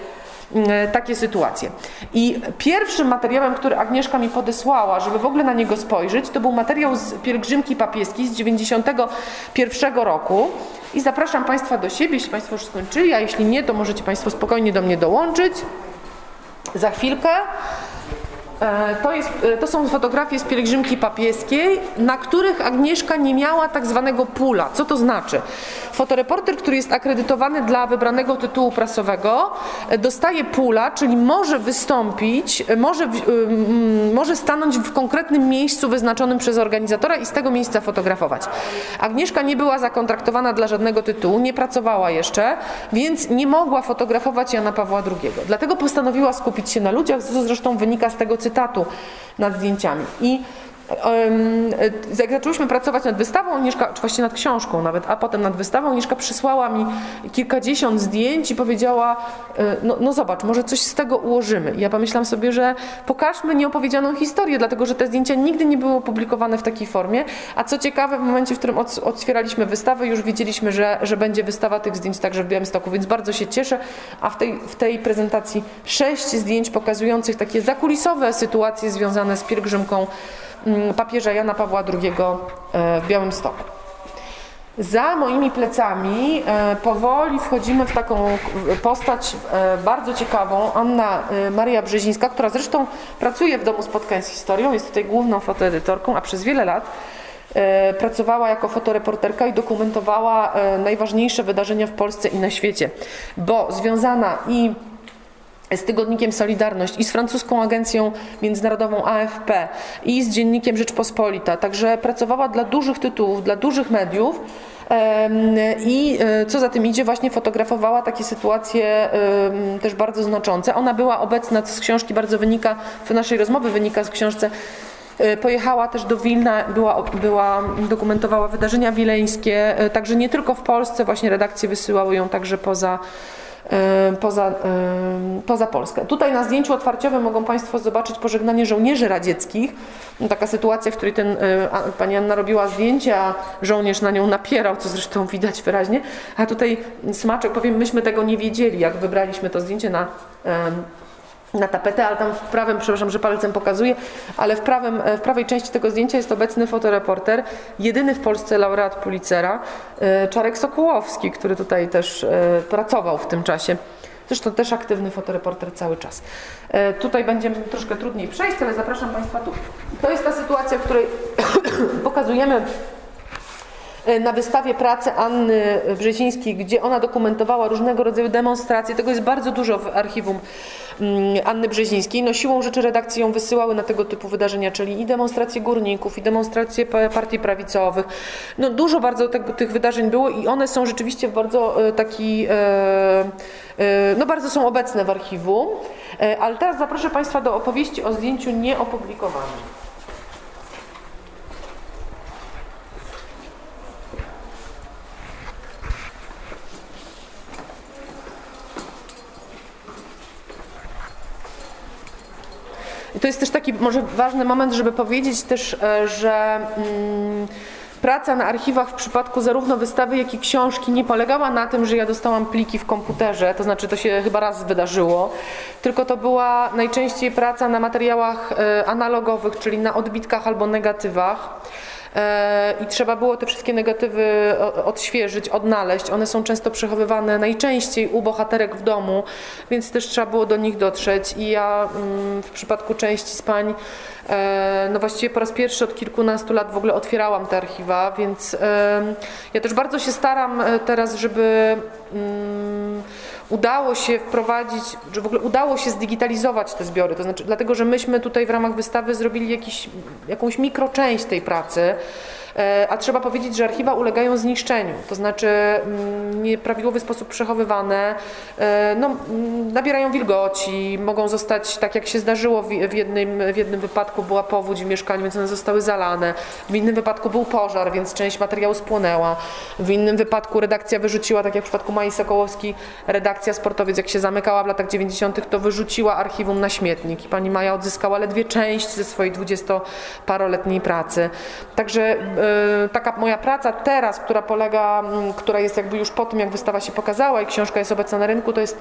takie sytuacje. I pierwszym materiałem, który Agnieszka mi podesłała, żeby w ogóle na niego spojrzeć, to był materiał z pielgrzymki papieskiej z 91 roku. I zapraszam Państwa do siebie, jeśli Państwo już skończyli, a jeśli nie, to możecie Państwo spokojnie do mnie dołączyć. Za chwilkę. E, to, jest, e, to są fotografie z pielgrzymki papieskiej, na których Agnieszka nie miała tak zwanego pula. Co to znaczy? Fotoreporter, który jest akredytowany dla wybranego tytułu prasowego, e, dostaje pula, czyli może wystąpić, może, może stanąć w konkretnym miejscu wyznaczonym przez organizatora i z tego miejsca fotografować. Agnieszka nie była zakontraktowana dla żadnego tytułu, nie pracowała jeszcze, więc nie mogła fotografować Jana Pawła II. Dlatego postanowiła skupić się na ludziach, co zresztą wynika z tego cytatu nad zdjęciami. I jak zaczęłyśmy pracować nad wystawą, Agnieszka, czy właściwie nad książką nawet, a potem nad wystawą, Agnieszka przysłała mi kilkadziesiąt zdjęć i powiedziała, e, no, no zobacz, może coś z tego ułożymy. I ja pomyślałam sobie, że pokażmy nieopowiedzianą historię, dlatego że te zdjęcia nigdy nie były opublikowane w takiej formie, a co ciekawe, w momencie, w którym otwieraliśmy wystawę, już wiedzieliśmy, że, że będzie wystawa tych zdjęć także w Białymstoku, więc bardzo się cieszę, a w tej, w tej prezentacji sześć zdjęć pokazujących takie zakulisowe sytuacje związane z pielgrzymką papieża Jana Pawła II e, w Białymstoku. Za moimi plecami e, powoli wchodzimy w taką postać e, bardzo ciekawą, Anna Maria Brzezińska, która zresztą pracuje w Domu Spotkań z Historią, jest tutaj główną fotoedytorką, a przez wiele lat pracowała jako fotoreporterka i dokumentowała najważniejsze wydarzenia w Polsce i na świecie, bo związana i z tygodnikiem Solidarność i z francuską agencją międzynarodową AFP i z dziennikiem Rzeczpospolita. Także pracowała dla dużych tytułów, dla dużych mediów. I e, co za tym idzie, właśnie fotografowała takie sytuacje też bardzo znaczące. Ona była obecna, co z książki bardzo wynika, z naszej rozmowy wynika z książce, e, Pojechała też do Wilna, była, była, dokumentowała wydarzenia wileńskie, e, także nie tylko w Polsce, właśnie redakcje wysyłały ją także poza, poza, poza Polskę. Tutaj na zdjęciu otwarciowym mogą Państwo zobaczyć pożegnanie żołnierzy radzieckich. Taka sytuacja, w której ten, pani Anna robiła zdjęcie, a żołnierz na nią napierał, co zresztą widać wyraźnie. A tutaj smaczek, powiem, myśmy tego nie wiedzieli, jak wybraliśmy to zdjęcie na na tapetę, ale tam w prawym, przepraszam, że palcem pokazuję, ale w, prawym, w prawej części tego zdjęcia jest obecny fotoreporter, jedyny w Polsce laureat Pulitzera, e, Czarek Sokołowski, który tutaj też e, pracował w tym czasie. Zresztą też aktywny fotoreporter cały czas. E, tutaj będzie troszkę trudniej przejść, ale zapraszam Państwa tu. To jest ta sytuacja, w której pokazujemy na wystawie pracy Anny Brzezińskiej, gdzie ona dokumentowała różnego rodzaju demonstracje. Tego jest bardzo dużo w archiwum Mm, Anny Brzezińskiej. No siłą rzeczy redakcje ją wysyłały na tego typu wydarzenia, czyli i demonstracje górników, i demonstracje partii prawicowych. No dużo bardzo tych wydarzeń było i one są rzeczywiście w bardzo e, taki, e, e, no bardzo są obecne w archiwum. Ale teraz zaproszę Państwa do opowieści o zdjęciu nieopublikowanym. I to jest też taki może ważny moment, żeby powiedzieć też, e, że mm, praca na archiwach w przypadku zarówno wystawy, jak i książki nie polegała na tym, że ja dostałam pliki w komputerze, to znaczy to się chyba raz wydarzyło, tylko to była najczęściej praca na materiałach e, analogowych, czyli na odbitkach albo negatywach. E, i trzeba było te wszystkie negatywy o- odświeżyć, odnaleźć. One są często przechowywane najczęściej u bohaterek w domu, więc też trzeba było do nich dotrzeć i ja mm, w przypadku części z pań e, no właściwie po raz pierwszy od kilkunastu lat w ogóle otwierałam te archiwa, więc ja też bardzo się staram e, teraz, żeby mm, udało się wprowadzić, że w ogóle udało się zdigitalizować te zbiory. To znaczy, dlatego, że myśmy tutaj w ramach wystawy zrobili jakiś, jakąś mikroczęść tej pracy. E, A trzeba powiedzieć, że archiwa ulegają zniszczeniu, to znaczy mm, nieprawidłowy sposób przechowywane, e, no, mm, nabierają wilgoci, mogą zostać, tak jak się zdarzyło w jednym, w jednym wypadku była powódź w mieszkaniu, więc one zostały zalane, w innym wypadku był pożar, więc część materiału spłonęła, w innym wypadku redakcja wyrzuciła, tak jak w przypadku Mai Sokołowskiej, redakcja Sportowiec, jak się zamykała w latach 90., to wyrzuciła archiwum na śmietnik i pani Maja odzyskała ledwie część ze swojej dwudziestoparoletniej pracy. Także e, taka moja praca teraz, która polega, m, która jest jakby już po tym, jak wystawa się pokazała i książka jest obecna na rynku, to jest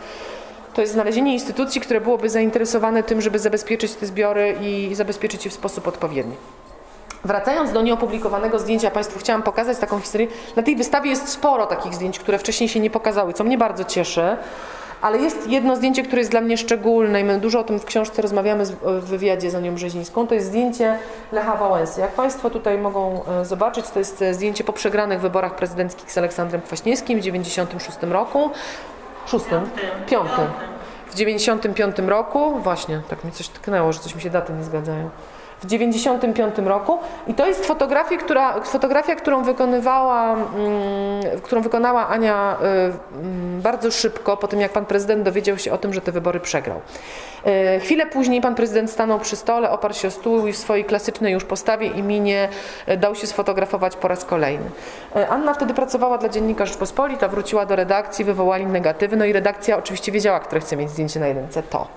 to jest znalezienie instytucji, które byłoby zainteresowane tym, żeby zabezpieczyć te zbiory i zabezpieczyć je w sposób odpowiedni. Wracając do nieopublikowanego zdjęcia, Państwu chciałam pokazać taką historię. Na tej wystawie jest sporo takich zdjęć, które wcześniej się nie pokazały, co mnie bardzo cieszy. Ale jest jedno zdjęcie, które jest dla mnie szczególne i my dużo o tym w książce rozmawiamy w wywiadzie z Anią Brzezińską. To jest zdjęcie Lecha Wałęsy. Jak Państwo tutaj mogą e, zobaczyć, to jest e, zdjęcie po przegranych wyborach prezydenckich z Aleksandrem Kwaśniewskim w 1996 roku. Szóstym? Piątym. W 95 roku, właśnie, tak mi coś tknęło, że coś mi się daty nie zgadzają. W 95 roku i to jest fotografia, która, fotografia, którą wykonywała, mm, którą wykonała Ania y, mm, bardzo szybko po tym, jak pan prezydent dowiedział się o tym, że te wybory przegrał. Y, Chwilę później pan prezydent stanął przy stole, oparł się o stół i w swojej klasycznej już postawie i minie y, dał się sfotografować po raz kolejny. Anna wtedy pracowała dla Dziennika Rzeczpospolita, wróciła do redakcji, wywołali negatywy, no i redakcja oczywiście wiedziała, które chce mieć zdjęcie na jedynce, to.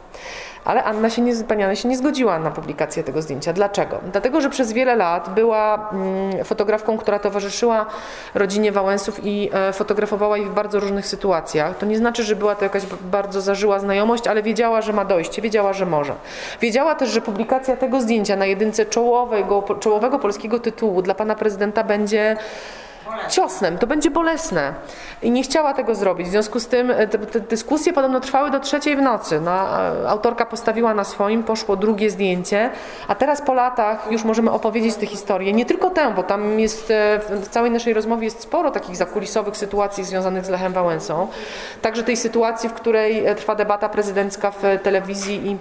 Ale Anna się nie, pani Anna się nie zgodziła na publikację tego zdjęcia. Dlaczego? Dlatego, że przez wiele lat była mm, fotografką, która towarzyszyła rodzinie Wałęsów i e, fotografowała ich w bardzo różnych sytuacjach. To nie znaczy, że była to jakaś bardzo zażyła znajomość, ale wiedziała, że ma dojście, wiedziała, że może. Wiedziała też, że publikacja tego zdjęcia na jedynce czołowego, czołowego polskiego tytułu dla pana prezydenta będzie ciosnem, to będzie bolesne. I nie chciała tego zrobić. W związku z tym e, te, dyskusje podobno trwały do trzeciej w nocy. No, a autorka postawiła na swoim, poszło drugie zdjęcie, a teraz po latach już możemy opowiedzieć tę historię. Nie tylko tę, bo tam jest e, w całej naszej rozmowie jest sporo takich zakulisowych sytuacji związanych z Lechem Wałęsą. Także tej sytuacji, w której e, trwa debata prezydencka w e, telewizji i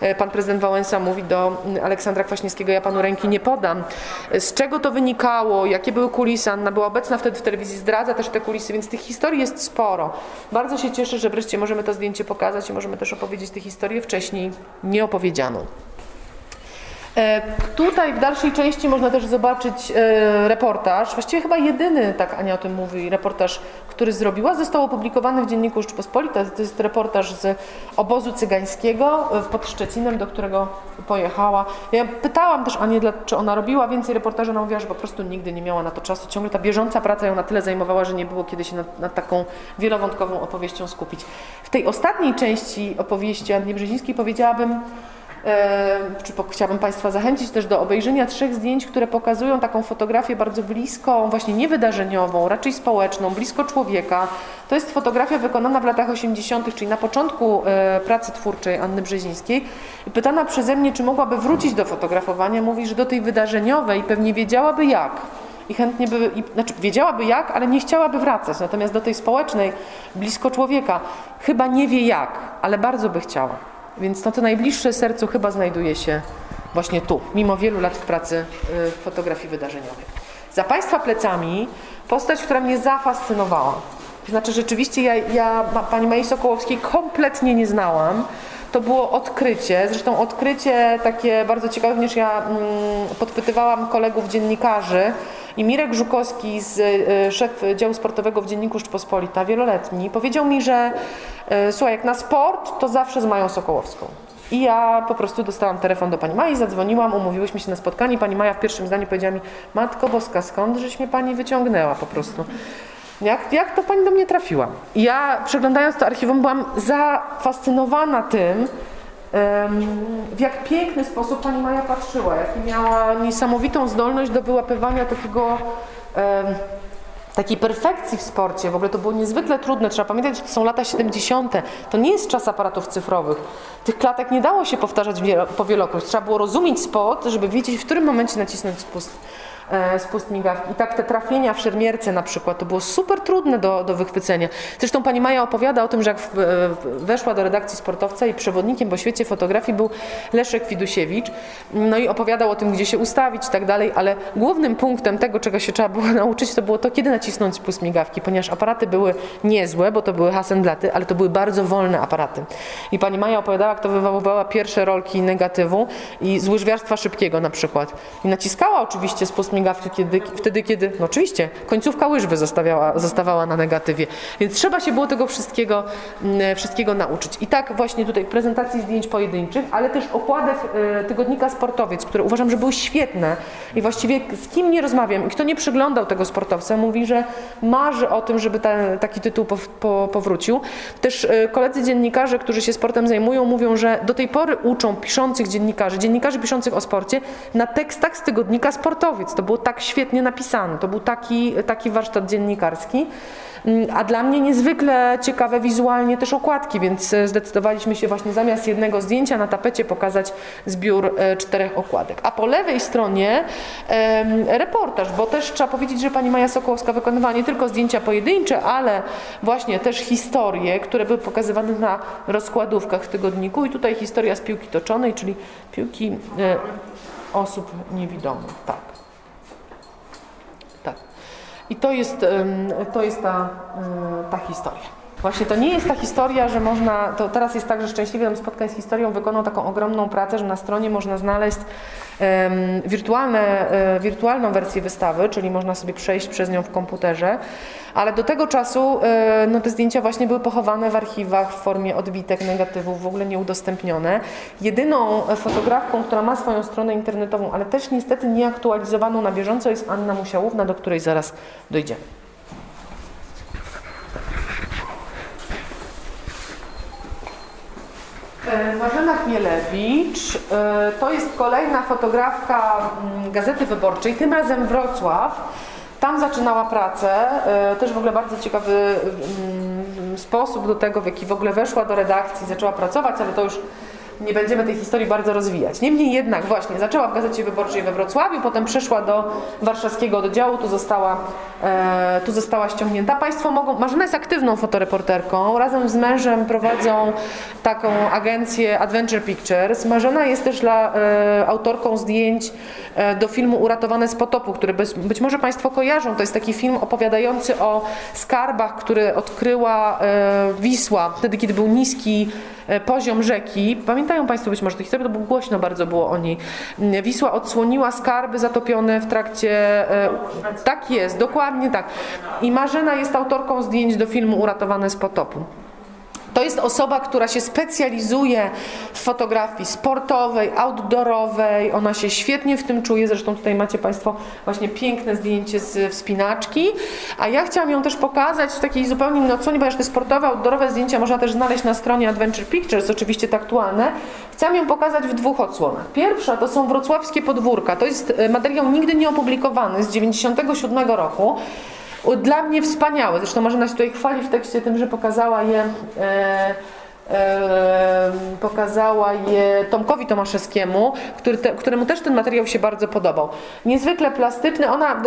e, pan prezydent Wałęsa mówi do mm, Aleksandra Kwaśniewskiego, ja panu ręki nie podam. E, Z czego to wynikało, jakie były kulisy, Anna była obecna wtedy w telewizji, zdradza też te kulisy, więc tych historii jest sporo. Bardzo się cieszę, że wreszcie możemy to zdjęcie pokazać i możemy też opowiedzieć tę historię wcześniej nieopowiedzianą. E, Tutaj w dalszej części można też zobaczyć e, reportaż, właściwie chyba jedyny, tak Ania o tym mówi, reportaż, który zrobiła. Został opublikowany w Dzienniku Rzeczpospolita. To jest reportaż z obozu cygańskiego e, pod Szczecinem, do którego pojechała. Ja pytałam też Anię, czy ona robiła więcej reportaży. Ona mówiła, że po prostu nigdy nie miała na to czasu. Ciągle ta bieżąca praca ją na tyle zajmowała, że nie było kiedy się nad, nad taką wielowątkową opowieścią skupić. W tej ostatniej części opowieści Ani Brzezińskiej powiedziałabym, czy chciałabym Państwa zachęcić też do obejrzenia trzech zdjęć, które pokazują taką fotografię bardzo bliską, właśnie niewydarzeniową, raczej społeczną, blisko człowieka. To jest fotografia wykonana w latach 80., czyli na początku e, pracy twórczej Anny Brzezińskiej. Pytana przeze mnie, czy mogłaby wrócić do fotografowania, mówi, że do tej wydarzeniowej pewnie wiedziałaby jak. I chętnie by, i, znaczy wiedziałaby jak, ale nie chciałaby wracać. Natomiast do tej społecznej, blisko człowieka, chyba nie wie jak, ale bardzo by chciała. Więc no to najbliższe sercu chyba znajduje się właśnie tu, mimo wielu lat w pracy y, w fotografii wydarzeniowej. Za Państwa plecami postać, która mnie zafascynowała. To znaczy rzeczywiście ja, ja Pani Marii Sokołowskiej kompletnie nie znałam. To było odkrycie, zresztą odkrycie takie bardzo ciekawe, również ja mm, podpytywałam kolegów dziennikarzy i Mirek Żukowski, z, y, szef działu sportowego w Dzienniku Rzeczpospolita, wieloletni, powiedział mi, że y, słuchaj, jak na sport, to zawsze z Mają Sokołowską. I ja po prostu dostałam telefon do pani Mai, zadzwoniłam, umówiłyśmy się na spotkanie. Pani Maja w pierwszym zdaniu powiedziała mi, Matko Boska, skąd żeś mnie pani wyciągnęła po prostu? Jak, jak to pani do mnie trafiła? I ja przeglądając to archiwum byłam zafascynowana tym, w jak piękny sposób pani Maja patrzyła, jak miała niesamowitą zdolność do wyłapywania takiego takiej perfekcji w sporcie. W ogóle to było niezwykle trudne. Trzeba pamiętać, że to są lata 70. To nie jest czas aparatów cyfrowych. Tych klatek nie dało się powtarzać po. Trzeba było rozumieć sport, żeby wiedzieć, w którym momencie nacisnąć spust spust e, migawki. I tak te trafienia w szermierce na przykład, to było super trudne do, do wychwycenia. Zresztą pani Maja opowiada o tym, że jak weszła do redakcji sportowca i przewodnikiem po świecie fotografii był Leszek Widusiewicz, no i opowiadał o tym, gdzie się ustawić i tak dalej, ale głównym punktem tego, czego się trzeba było nauczyć, to było to, kiedy nacisnąć spust migawki, ponieważ aparaty były niezłe, bo to były Hasselblatty, ale to były bardzo wolne aparaty. I pani Maja opowiadała, jak to wywoływała pierwsze rolki negatywu i z łyżwiarstwa szybkiego na przykład. I naciskała oczywiście spust migawki, kiedy, wtedy, kiedy, no oczywiście, końcówka łyżwy zostawiała, zostawała na negatywie. Więc trzeba się było tego wszystkiego, mm, wszystkiego nauczyć. I tak właśnie tutaj prezentacji zdjęć pojedynczych, ale też okładek e, tygodnika Sportowiec, które uważam, że były świetne i właściwie z kim nie rozmawiam i kto nie przyglądał tego sportowca, mówi, że marzy o tym, żeby ta, taki tytuł po, powrócił. Też e, koledzy dziennikarze, którzy się sportem zajmują, mówią, że do tej pory uczą piszących dziennikarzy, dziennikarzy piszących o sporcie na tekstach z tygodnika Sportowiec. To było tak świetnie napisane, to był taki, taki warsztat dziennikarski. Mm, a dla mnie niezwykle ciekawe wizualnie też okładki, więc e, zdecydowaliśmy się właśnie zamiast jednego zdjęcia na tapecie pokazać zbiór e, czterech okładek. A po lewej stronie reportaż, bo też trzeba powiedzieć, że pani Maja Sokołowska wykonywała nie tylko zdjęcia pojedyncze, ale właśnie też historie, które były pokazywane na rozkładówkach w tygodniku i tutaj historia z piłki toczonej, czyli piłki e, osób niewidomych. Tak. I to jest, to jest ta, ta historia. Właśnie to nie jest ta historia, że można, to teraz jest tak, że Szczęśliwie Dom Spotkań z Historią wykonał taką ogromną pracę, że na stronie można znaleźć um, wirtualne, e, wirtualną wersję wystawy, czyli można sobie przejść przez nią w komputerze, ale do tego czasu e, no, te zdjęcia właśnie były pochowane w archiwach w formie odbitek, negatywów, w ogóle nieudostępnione. Jedyną fotografką, która ma swoją stronę internetową, ale też niestety nieaktualizowaną na bieżąco jest Anna Musiałówna, do której zaraz dojdziemy. Marzena Chmielewicz e, to jest kolejna fotografka mm, Gazety Wyborczej, tym razem Wrocław. Tam zaczynała pracę, e, też w ogóle bardzo ciekawy mm, sposób do tego, w jaki w ogóle weszła do redakcji, zaczęła pracować, ale to już nie będziemy tej historii bardzo rozwijać. Niemniej jednak właśnie zaczęła w Gazecie Wyborczej we Wrocławiu, potem przeszła do warszawskiego oddziału, tu została, e, tu została ściągnięta. Państwo mogą, Marzena jest aktywną fotoreporterką, razem z mężem prowadzą taką agencję Adventure Pictures. Marzena jest też dla, e, autorką zdjęć e, do filmu Uratowane z potopu, który być, być, może Państwo kojarzą. To jest taki film opowiadający o skarbach, które odkryła e, Wisła, wtedy kiedy był niski E, poziom rzeki. Pamiętają Państwo być może tę historię, to było głośno bardzo było o niej. Wisła odsłoniła skarby zatopione w trakcie... E, tak jest, dokładnie tak. I Marzena jest autorką zdjęć do filmu Uratowane z potopu. To jest osoba, która się specjalizuje w fotografii sportowej, outdoorowej. Ona się świetnie w tym czuje. Zresztą tutaj macie Państwo właśnie piękne zdjęcie z wspinaczki. A ja chciałam ją też pokazać w takiej zupełnie odsłonie, ponieważ te sportowe, outdoorowe zdjęcia można też znaleźć na stronie Adventure Pictures, oczywiście te aktualne. Chciałam ją pokazać w dwóch odsłonach. Pierwsza to są wrocławskie podwórka. To jest e, materiał nigdy nie opublikowany z 97 roku dla mnie wspaniałe. Zresztą Marzena się tutaj chwali w tekście tym, że pokazała je e, pokazała je Tomkowi Tomaszewskiemu, który te, któremu też ten materiał się bardzo podobał. Niezwykle plastyczny, ona,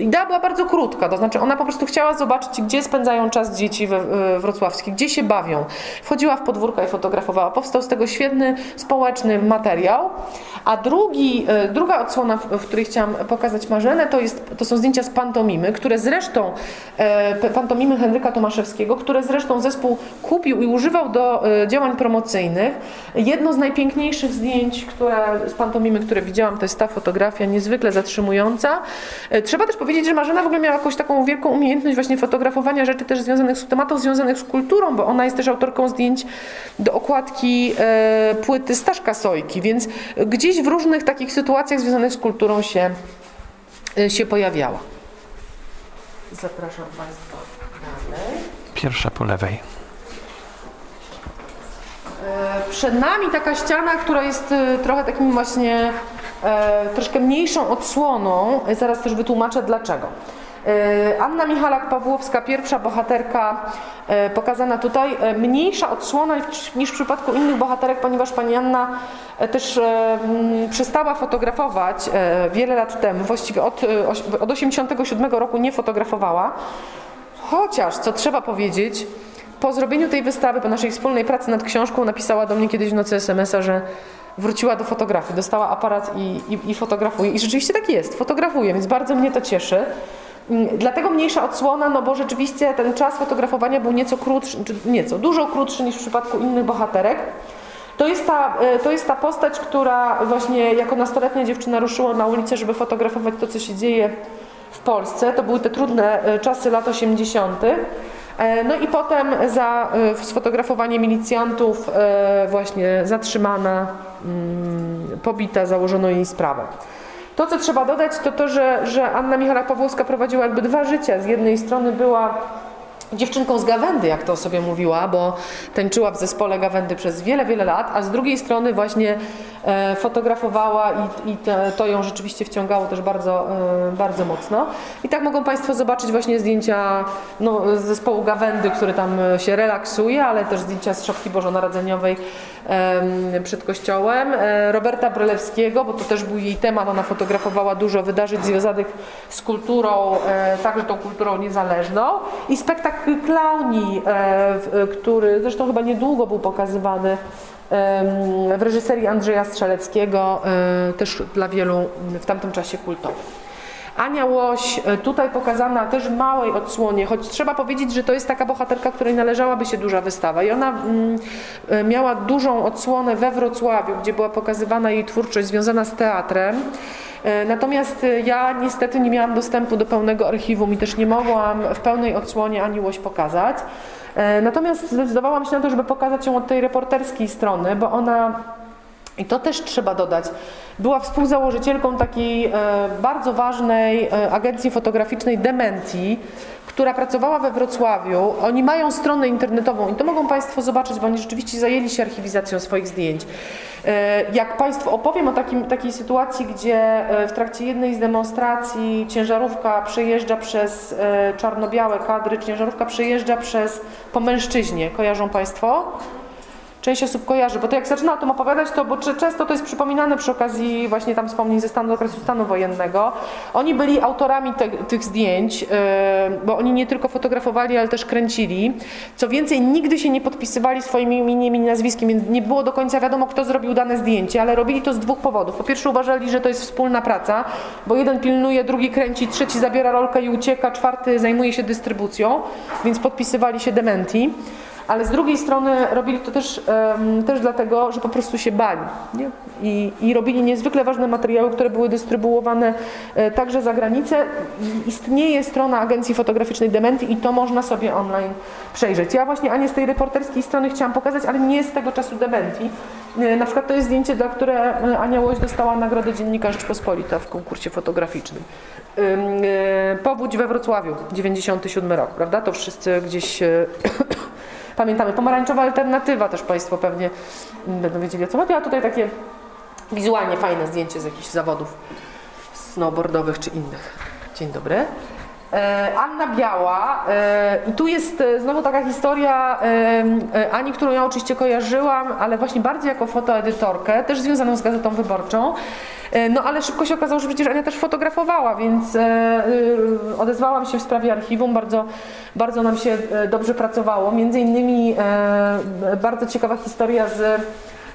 idea była bardzo krótka, to znaczy ona po prostu chciała zobaczyć, gdzie spędzają czas dzieci we, wrocławskie, gdzie się bawią. Wchodziła w podwórka i fotografowała. Powstał z tego świetny społeczny materiał. A drugi, e, druga odsłona, w której chciałam pokazać Marzenę, to, jest, to są zdjęcia z pantomimy, które zresztą, e, pantomimy Henryka Tomaszewskiego, które zresztą zespół kupił i używał do E, działań promocyjnych. Jedno z najpiękniejszych zdjęć które, z pantomimy, które widziałam, to jest ta fotografia, niezwykle zatrzymująca. E, trzeba też powiedzieć, że Marzena w ogóle miała jakąś taką wielką umiejętność właśnie fotografowania rzeczy też związanych z tematów związanych z kulturą, bo ona jest też autorką zdjęć do okładki e, płyty Staszka Sojki, więc gdzieś w różnych takich sytuacjach związanych z kulturą się, e, się pojawiała. Zapraszam Państwa dalej. Pierwsza po lewej. E, Przed nami taka ściana, która jest trochę takim właśnie troszkę mniejszą odsłoną. Zaraz też wytłumaczę dlaczego. Anna Michalak-Pawłowska, pierwsza bohaterka pokazana tutaj, mniejsza odsłona niż w przypadku innych bohaterek, ponieważ pani Anna też przestała fotografować wiele lat temu, właściwie od, od 87 roku nie fotografowała, chociaż, co trzeba powiedzieć, po zrobieniu tej wystawy, po naszej wspólnej pracy nad książką, napisała do mnie kiedyś w nocy SMS-a, że wróciła do fotografii, dostała aparat i, i, i fotografuje. I rzeczywiście tak jest, fotografuje, więc bardzo mnie to cieszy. Mm, dlatego mniejsza odsłona, no bo rzeczywiście ten czas fotografowania był nieco krótszy, czy nieco, dużo krótszy niż w przypadku innych bohaterek. To jest, ta, e, to jest ta postać, która właśnie jako nastoletnia dziewczyna ruszyła na ulicę, żeby fotografować to, co się dzieje w Polsce. To były te trudne e, czasy lat 80. E, no i potem za sfotografowanie milicjantów właśnie zatrzymana, mm, pobita, założono jej sprawę. To, co trzeba dodać, to to, że, że Anna Michala Pawłowska prowadziła jakby dwa życia. Z jednej strony była dziewczynką z Gawędy, jak to sobie mówiła, bo tańczyła w zespole Gawędy przez wiele, wiele lat, a z drugiej strony właśnie e, fotografowała i, i te, to ją rzeczywiście wciągało też bardzo, e, bardzo mocno. I tak mogą Państwo zobaczyć właśnie zdjęcia no, zespołu Gawędy, który tam się relaksuje, ale też zdjęcia z szopki bożonarodzeniowej e, przed kościołem. E, Roberta Brylewskiego, bo to też był jej temat, ona fotografowała dużo wydarzeń związanych z kulturą, e, także tą kulturą niezależną i spektakl Klauni, e, który zresztą chyba niedługo był pokazywany w reżyserii Andrzeja Strzeleckiego, e, też dla wielu w tamtym czasie kultowy. Ania Łoś, e, tutaj pokazana też w małej odsłonie, choć trzeba powiedzieć, że to jest taka bohaterka, której należałaby się duża wystawa. I ona mm, miała dużą odsłonę we Wrocławiu, gdzie była pokazywana jej twórczość związana z teatrem. E, natomiast e, ja niestety nie miałam dostępu do pełnego archiwum i też nie mogłam w pełnej odsłonie Ani Łoś pokazać. E, natomiast zdecydowałam się na to, żeby pokazać ją od tej reporterskiej strony, bo ona i to też trzeba dodać. Była współzałożycielką takiej bardzo ważnej agencji fotograficznej Dementi, która pracowała we Wrocławiu. Oni mają stronę internetową i to mogą Państwo zobaczyć, bo oni rzeczywiście zajęli się archiwizacją swoich zdjęć. E, jak Państwu opowiem o takim, takiej sytuacji, gdzie e, w trakcie jednej z demonstracji ciężarówka przejeżdża przez e, czarno-białe kadry, ciężarówka przejeżdża przez po mężczyźnie, kojarzą Państwo? Część osób kojarzy, bo to jak zaczyna o tym opowiadać, to bo często to jest przypominane przy okazji właśnie tam wspomnień ze stanu okresu stanu wojennego. Oni byli autorami te, tych zdjęć, yy, bo oni nie tylko fotografowali, ale też kręcili. Co więcej, nigdy się nie podpisywali swoimi imieniem i nazwiskiem, więc nie było do końca wiadomo, kto zrobił dane zdjęcie, ale robili to z dwóch powodów. Po pierwsze uważali, że to jest wspólna praca, bo jeden pilnuje, drugi kręci, trzeci zabiera rolkę i ucieka, czwarty zajmuje się dystrybucją, więc podpisywali się dementi ale z drugiej strony robili to też, też dlatego, że po prostu się bali. Nie? I, I robili niezwykle ważne materiały, które były dystrybuowane e, także za granicę. Istnieje strona agencji fotograficznej Dementi i to można sobie online przejrzeć. Ja właśnie Anię z tej reporterskiej strony chciałam pokazać, ale nie z tego czasu Dementi. E, na przykład to jest zdjęcie, dla które e, Ania Łoś dostała Nagrodę Dziennikarz Rzeczpospolita w konkursie fotograficznym. Powódź we Wrocławiu, 97 rok, prawda? To wszyscy gdzieś pamiętamy. Pomarańczowa alternatywa też Państwo pewnie będą wiedzieli o co chodzi, a tutaj takie wizualnie fajne zdjęcie z jakichś zawodów snowboardowych czy innych. Dzień dobry. E, Anna Biała e, i tu jest e, znowu taka historia Ani, którą ja oczywiście kojarzyłam, ale właśnie bardziej jako fotoedytorkę, też związaną z Gazetą Wyborczą. No ale szybko się okazało, że przecież Ania też fotografowała, więc odezwałam się w sprawie archiwum, bardzo, bardzo nam się dobrze pracowało. Między innymi bardzo ciekawa historia z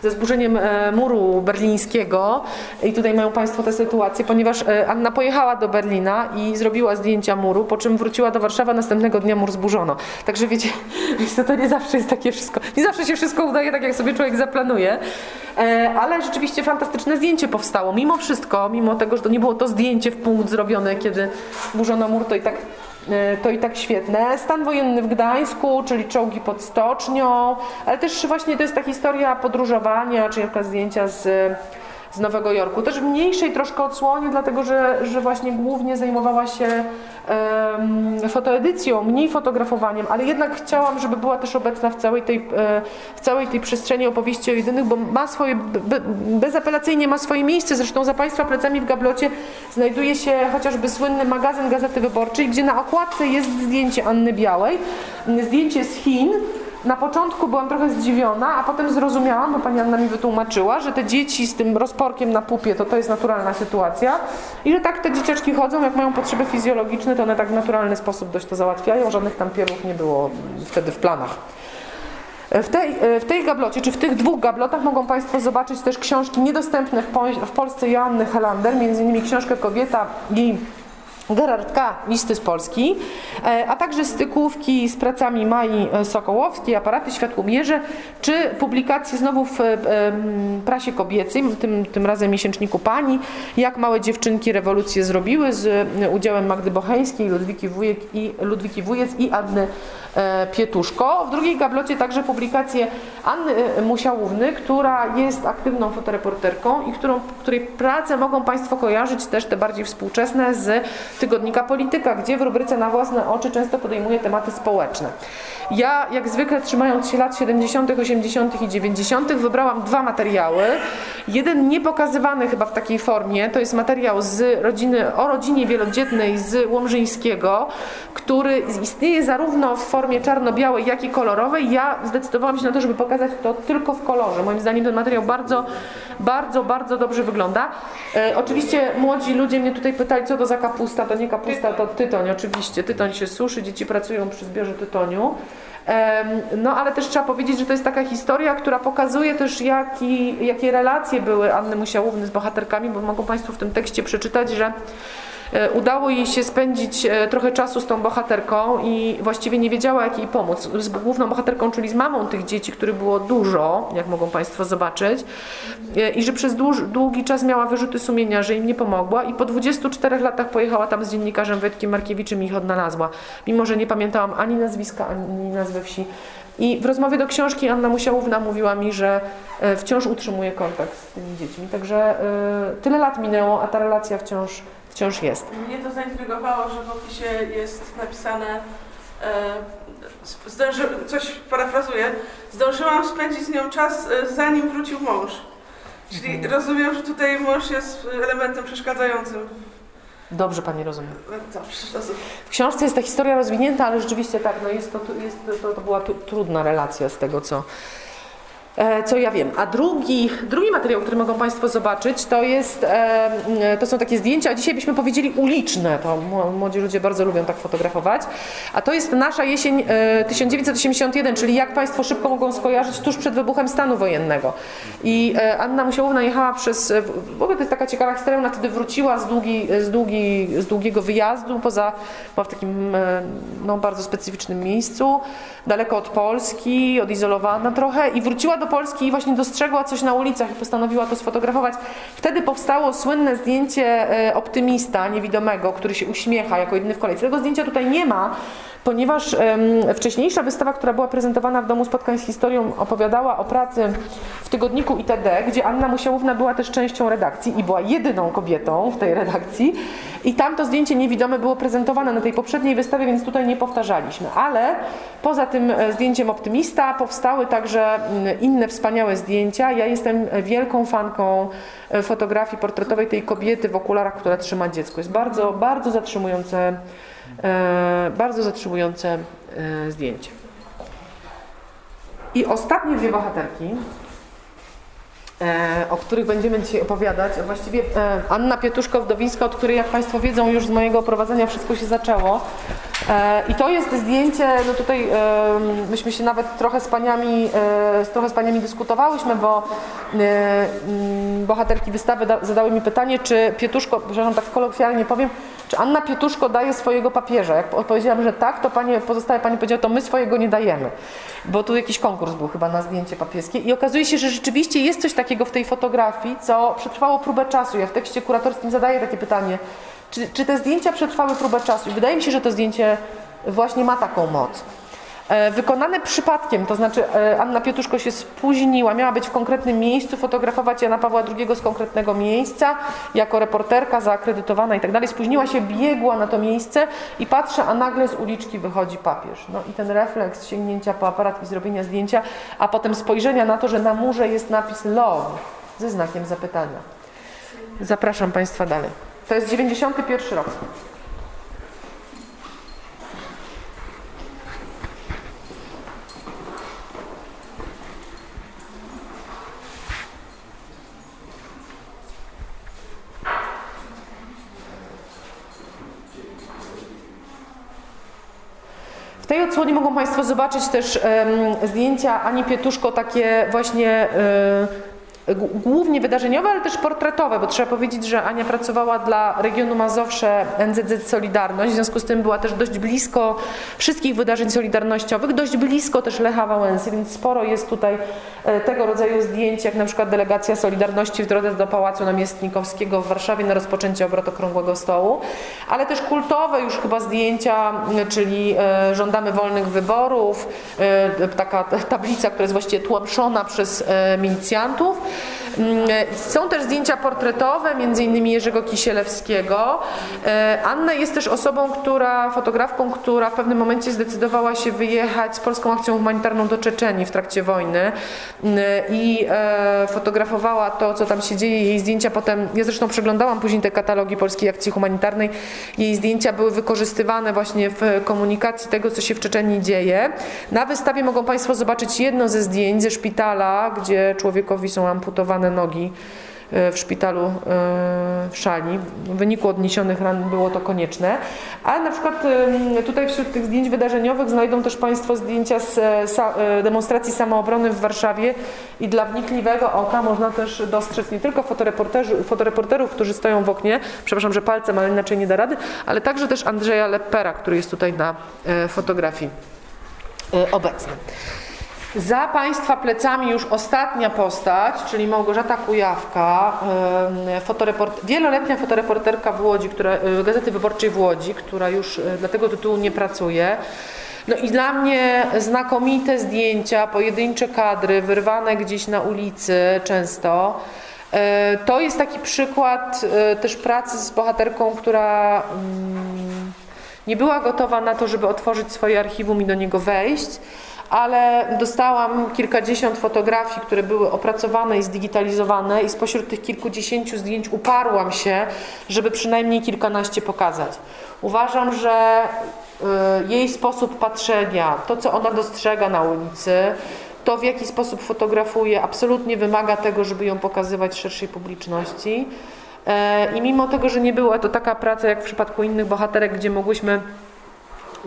ze zburzeniem e, muru berlińskiego i tutaj mają Państwo tę sytuację, ponieważ e, Anna pojechała do Berlina i zrobiła zdjęcia muru, po czym wróciła do Warszawy, następnego dnia mur zburzono. Także wiecie, to nie zawsze jest takie wszystko, nie zawsze się wszystko udaje tak, jak sobie człowiek zaplanuje, e, ale rzeczywiście fantastyczne zdjęcie powstało. Mimo wszystko, mimo tego, że to nie było to zdjęcie w punkt zrobione, kiedy burzono mur, to i tak to i tak świetne. Stan wojenny w Gdańsku, czyli czołgi pod stocznią, ale też właśnie to jest ta historia podróżowania, czy jakaś zdjęcia z z Nowego Jorku. Też w mniejszej troszkę odsłonie, dlatego że, że właśnie głównie zajmowała się em, fotoedycją, mniej fotografowaniem, ale jednak chciałam, żeby była też obecna w całej tej, e, w całej tej przestrzeni opowieści o jedynych, bo ma swoje, be, bezapelacyjnie ma swoje miejsce. Zresztą za Państwa plecami w gablocie znajduje się chociażby słynny magazyn Gazety Wyborczej, gdzie na okładce jest zdjęcie Anny Białej, zdjęcie z Chin, na początku byłam trochę zdziwiona, a potem zrozumiałam, bo pani Anna mi wytłumaczyła, że te dzieci z tym rozporkiem na pupie to to jest naturalna sytuacja i że tak te dzieciaczki chodzą, jak mają potrzeby fizjologiczne, to one tak w naturalny sposób dość to załatwiają, żadnych tam pierów nie było wtedy w planach. W tej, w tej gablocie, czy w tych dwóch gablotach mogą Państwo zobaczyć też książki niedostępne w Polsce Joanny Helander, między innymi książkę Kobieta i Gerard K. Listy z Polski, a także stykówki z pracami Mai Sokołowskiej, aparaty światłomierze, czy publikacje znowu w prasie kobiecej, tym, tym razem miesięczniku Pani, jak małe dziewczynki rewolucję zrobiły z udziałem Magdy Bocheńskiej, Ludwiki Wujek i Ludwiki Wujec i Adny Pietuszko. W drugiej gablocie także publikacje Anny Musiałówny, która jest aktywną fotoreporterką i którą, której pracę mogą Państwo kojarzyć też te bardziej współczesne z tygodnika Polityka, gdzie w rubryce na własne oczy często podejmuje tematy społeczne. Ja, jak zwykle, trzymając się lat 70., 80. i 90., wybrałam dwa materiały. Jeden niepokazywany chyba w takiej formie, to jest materiał z rodziny, o rodzinie wielodzietnej z Łomżyńskiego, który istnieje zarówno w formie czarno-białej, jak i kolorowej. Ja zdecydowałam się na to, żeby pokazać to tylko w kolorze. Moim zdaniem ten materiał bardzo, bardzo, bardzo dobrze wygląda. E, oczywiście młodzi ludzie mnie tutaj pytali, co to za kapusta, to nie kapusta, to tytoń. Oczywiście, tytoń się suszy, dzieci pracują przy zbiorze tytoniu. No ale też trzeba powiedzieć, że to jest taka historia, która pokazuje też jaki, jakie relacje były Anny Musiałówny z bohaterkami, bo mogą Państwo w tym tekście przeczytać, że udało jej się spędzić e, trochę czasu z tą bohaterką i właściwie nie wiedziała, jak jej pomóc. Z główną bohaterką, czyli z mamą tych dzieci, których było dużo, jak mogą Państwo zobaczyć, e, i że przez długi czas miała wyrzuty sumienia, że im nie pomogła i po 24 latach pojechała tam z dziennikarzem Wojtkiem Markiewiczem i ich odnalazła. Mimo, że nie pamiętałam ani nazwiska, ani nazwy wsi. I w rozmowie do książki Anna Musiałówna mówiła mi, że wciąż utrzymuje kontakt z tymi dziećmi. Także tyle lat minęło, a ta relacja wciąż wciąż jest. Mnie to zaintrygowało, że w opisie jest napisane, e, zdąży, coś parafrazuję, zdążyłam spędzić z nią czas, e, zanim wrócił mąż. Czyli mhm. rozumiem, że tutaj mąż jest elementem przeszkadzającym. Dobrze Pani rozumie. Dobrze, rozumiem. W książce jest ta historia rozwinięta, ale rzeczywiście tak, no jest to, jest, to, to była trudna relacja z tego, co, E, co ja wiem. A drugi, drugi materiał, który mogą Państwo zobaczyć, to, jest, e, to są takie zdjęcia, a dzisiaj byśmy powiedzieli uliczne, to młodzi ludzie bardzo lubią tak fotografować, a to jest nasza jesień 1981, e, czyli jak Państwo szybko mogą skojarzyć, tuż przed wybuchem stanu wojennego. I Anna Musiałowna jechała przez, w ogóle to jest taka ciekawa historia, ona wtedy wróciła z, długi, z, długi, z długiego wyjazdu, poza, była w takim no, bardzo specyficznym miejscu, daleko od Polski, odizolowana trochę i wróciła do Polski właśnie dostrzegła coś na ulicach i postanowiła to sfotografować. Wtedy powstało słynne zdjęcie e, optymista niewidomego, który się uśmiecha jako jedyny w kolejce. Tego zdjęcia tutaj nie ma, ponieważ wcześniejsza wystawa, która była prezentowana w Domu Spotkań z Historią, opowiadała o pracy w tygodniku ITD, gdzie Anna Musiałówna była też częścią redakcji i była jedyną kobietą w tej redakcji. I tam to zdjęcie niewidome było prezentowane na tej poprzedniej wystawie, więc tutaj nie powtarzaliśmy. Ale poza tym e, zdjęciem optymista powstały także mm, inne wspaniałe zdjęcia. Ja jestem wielką fanką e, fotografii portretowej tej kobiety w okularach, która trzyma dziecko. Jest bardzo, bardzo zatrzymujące E, bardzo zatrzymujące zdjęcie. I ostatnie dwie bohaterki, o których będziemy dzisiaj opowiadać, właściwie Anna Pietuszko-Wdowińska, od której jak Państwo wiedzą już z mojego oprowadzenia wszystko się zaczęło. I to jest zdjęcie, no tutaj myśmy się nawet trochę z paniami, trochę z paniami dyskutowałyśmy, bo bohaterki wystawy zadały mi pytanie, czy Pietuszko, przepraszam, tak kolokwialnie powiem, czy Anna Pietuszko daje swojego papieża? Jak odpowiedziałam, że tak, to panie, pozostałe pani powiedziała, to my swojego nie dajemy. Bo tu jakiś konkurs był chyba na zdjęcie papieskie i okazuje się, że rzeczywiście jest coś takiego w tej fotografii, co przetrwało próbę czasu. Ja w tekście kuratorskim zadaję takie pytanie, czy, czy te zdjęcia przetrwały próbę czasu? I wydaje mi się, że to zdjęcie właśnie ma taką moc. E, Wykonane przypadkiem, to znaczy e, Anna Pietruszko się spóźniła, miała być w konkretnym miejscu, fotografować Jana Pawła II z konkretnego miejsca, jako reporterka zaakredytowana i tak dalej. Spóźniła się, biegła na to miejsce i patrzę, a nagle z uliczki wychodzi papież. No i ten refleks sięgnięcia po aparat i zrobienia zdjęcia, a potem spojrzenia na to, że na murze jest napis love ze znakiem zapytania. Zapraszam Państwa dalej. To jest 91 rok. W tej odsłonie mogą Państwo zobaczyć też zdjęcia Ani Pietuszko, takie właśnie e, głównie wydarzeniowe, ale też portretowe, bo trzeba powiedzieć, że Ania pracowała dla regionu Mazowsze NZZ Solidarność, w związku z tym była też dość blisko wszystkich wydarzeń solidarnościowych, dość blisko też Lecha Wałęsy, więc sporo jest tutaj e, tego rodzaju zdjęć, jak na przykład delegacja Solidarności w drodze do Pałacu Namiestnikowskiego w Warszawie na rozpoczęcie obrotu Okrągłego Stołu, ale też kultowe już chyba zdjęcia, czyli e, żądamy wolnych wyborów, e, taka tablica, która jest właściwie tłamszona przez milicjantów. Mm, Są też zdjęcia portretowe, między innymi Jerzego Kisielewskiego. E, Anna jest też osobą, która, fotografką, która w pewnym momencie zdecydowała się wyjechać z polską akcją humanitarną do Czeczenii w trakcie wojny Mm, i e, fotografowała to, co tam się dzieje. Jej zdjęcia potem, ja zresztą przeglądałam później te katalogi Polskiej Akcji Humanitarnej, jej zdjęcia były wykorzystywane właśnie w komunikacji tego, co się w Czeczenii dzieje. Na wystawie mogą Państwo zobaczyć jedno ze zdjęć ze szpitala, gdzie człowiekowi są amputowane nogi e, w szpitalu e, w Szali. W wyniku odniesionych ran było to konieczne. A na przykład tutaj wśród tych zdjęć wydarzeniowych znajdą też Państwo zdjęcia z e, demonstracji samoobrony w Warszawie i dla wnikliwego oka można też dostrzec nie tylko fotoreporterów, którzy stoją w oknie, przepraszam, że palcem, ale inaczej nie da rady, ale także też Andrzeja Lepera, który jest tutaj na fotografii obecny. Za Państwa plecami już ostatnia postać, czyli Małgorzata Kujawka, wieloletnia fotoreporterka w Łodzi, która, e, Gazety Wyborczej w Łodzi, która już e, dla tego tytułu nie pracuje. No i dla mnie znakomite zdjęcia, pojedyncze kadry, wyrwane gdzieś na ulicy często. E, To jest taki przykład e, też pracy z bohaterką, która mm, nie była gotowa na to, żeby otworzyć swoje archiwum i do niego wejść, ale dostałam kilkadziesiąt fotografii, które były opracowane i zdigitalizowane i spośród tych kilkudziesięciu zdjęć uparłam się, żeby przynajmniej kilkanaście pokazać. Uważam, że y, jej sposób patrzenia, to co ona dostrzega na ulicy, to w jaki sposób fotografuje, absolutnie wymaga tego, żeby ją pokazywać szerszej publiczności. E, I mimo tego, że nie była to taka praca jak w przypadku innych bohaterek, gdzie mogłyśmy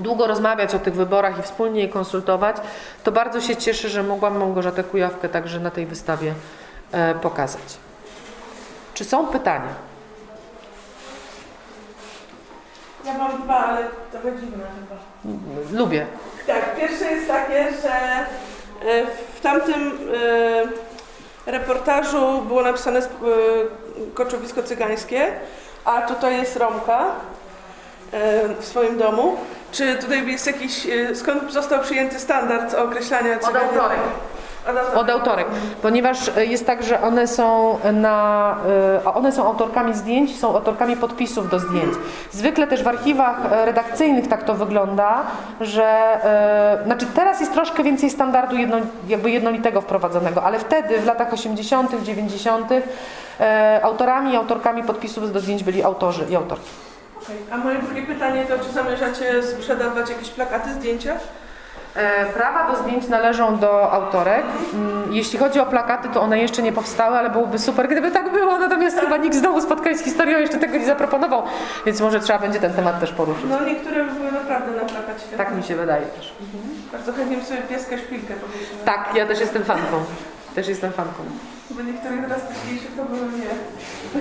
długo rozmawiać o tych wyborach i wspólnie je konsultować, to bardzo się cieszę, że mogłam Małgorzatę Kujawkę także na tej wystawie e, pokazać. Czy są pytania? Ja mam dwa, ale trochę dziwne chyba. Lubię. Tak, pierwsze jest takie, że e, w tamtym e, reportażu było napisane koczowisko cygańskie, a tutaj jest Romka w swoim domu. Czy tutaj jest jakiś, e, skąd został przyjęty standard określania. Od autorek. Od autorek, ponieważ e, jest tak, że one są na, e, one są autorkami zdjęć, są autorkami podpisów do zdjęć. Zwykle też w archiwach redakcyjnych tak to wygląda, że znaczy teraz jest troszkę więcej standardu jedno, jakby jednolitego wprowadzonego, ale wtedy w latach 80., 90. E, autorami i autorkami podpisów do zdjęć byli autorzy i autorki. A moje drugie pytanie to, czy zamierzacie sprzedawać jakieś plakaty, zdjęcia? E, Prawa do zdjęć należą do autorek. Mm, Jeśli chodzi o plakaty, to one jeszcze nie powstały, ale byłoby super, gdyby tak było. Natomiast chyba nikt znowu spotkań z historią jeszcze tego nie zaproponował, więc może trzeba będzie ten temat też poruszyć. No niektóre były naprawdę na plakacie. Tak mi się wydaje też. Bardzo chętnie bym sobie pieska szpilkę powiedziała. Tak, ja też jestem fanką. Też jestem fanką. Bo niektóre drastyczniejsze to były nie.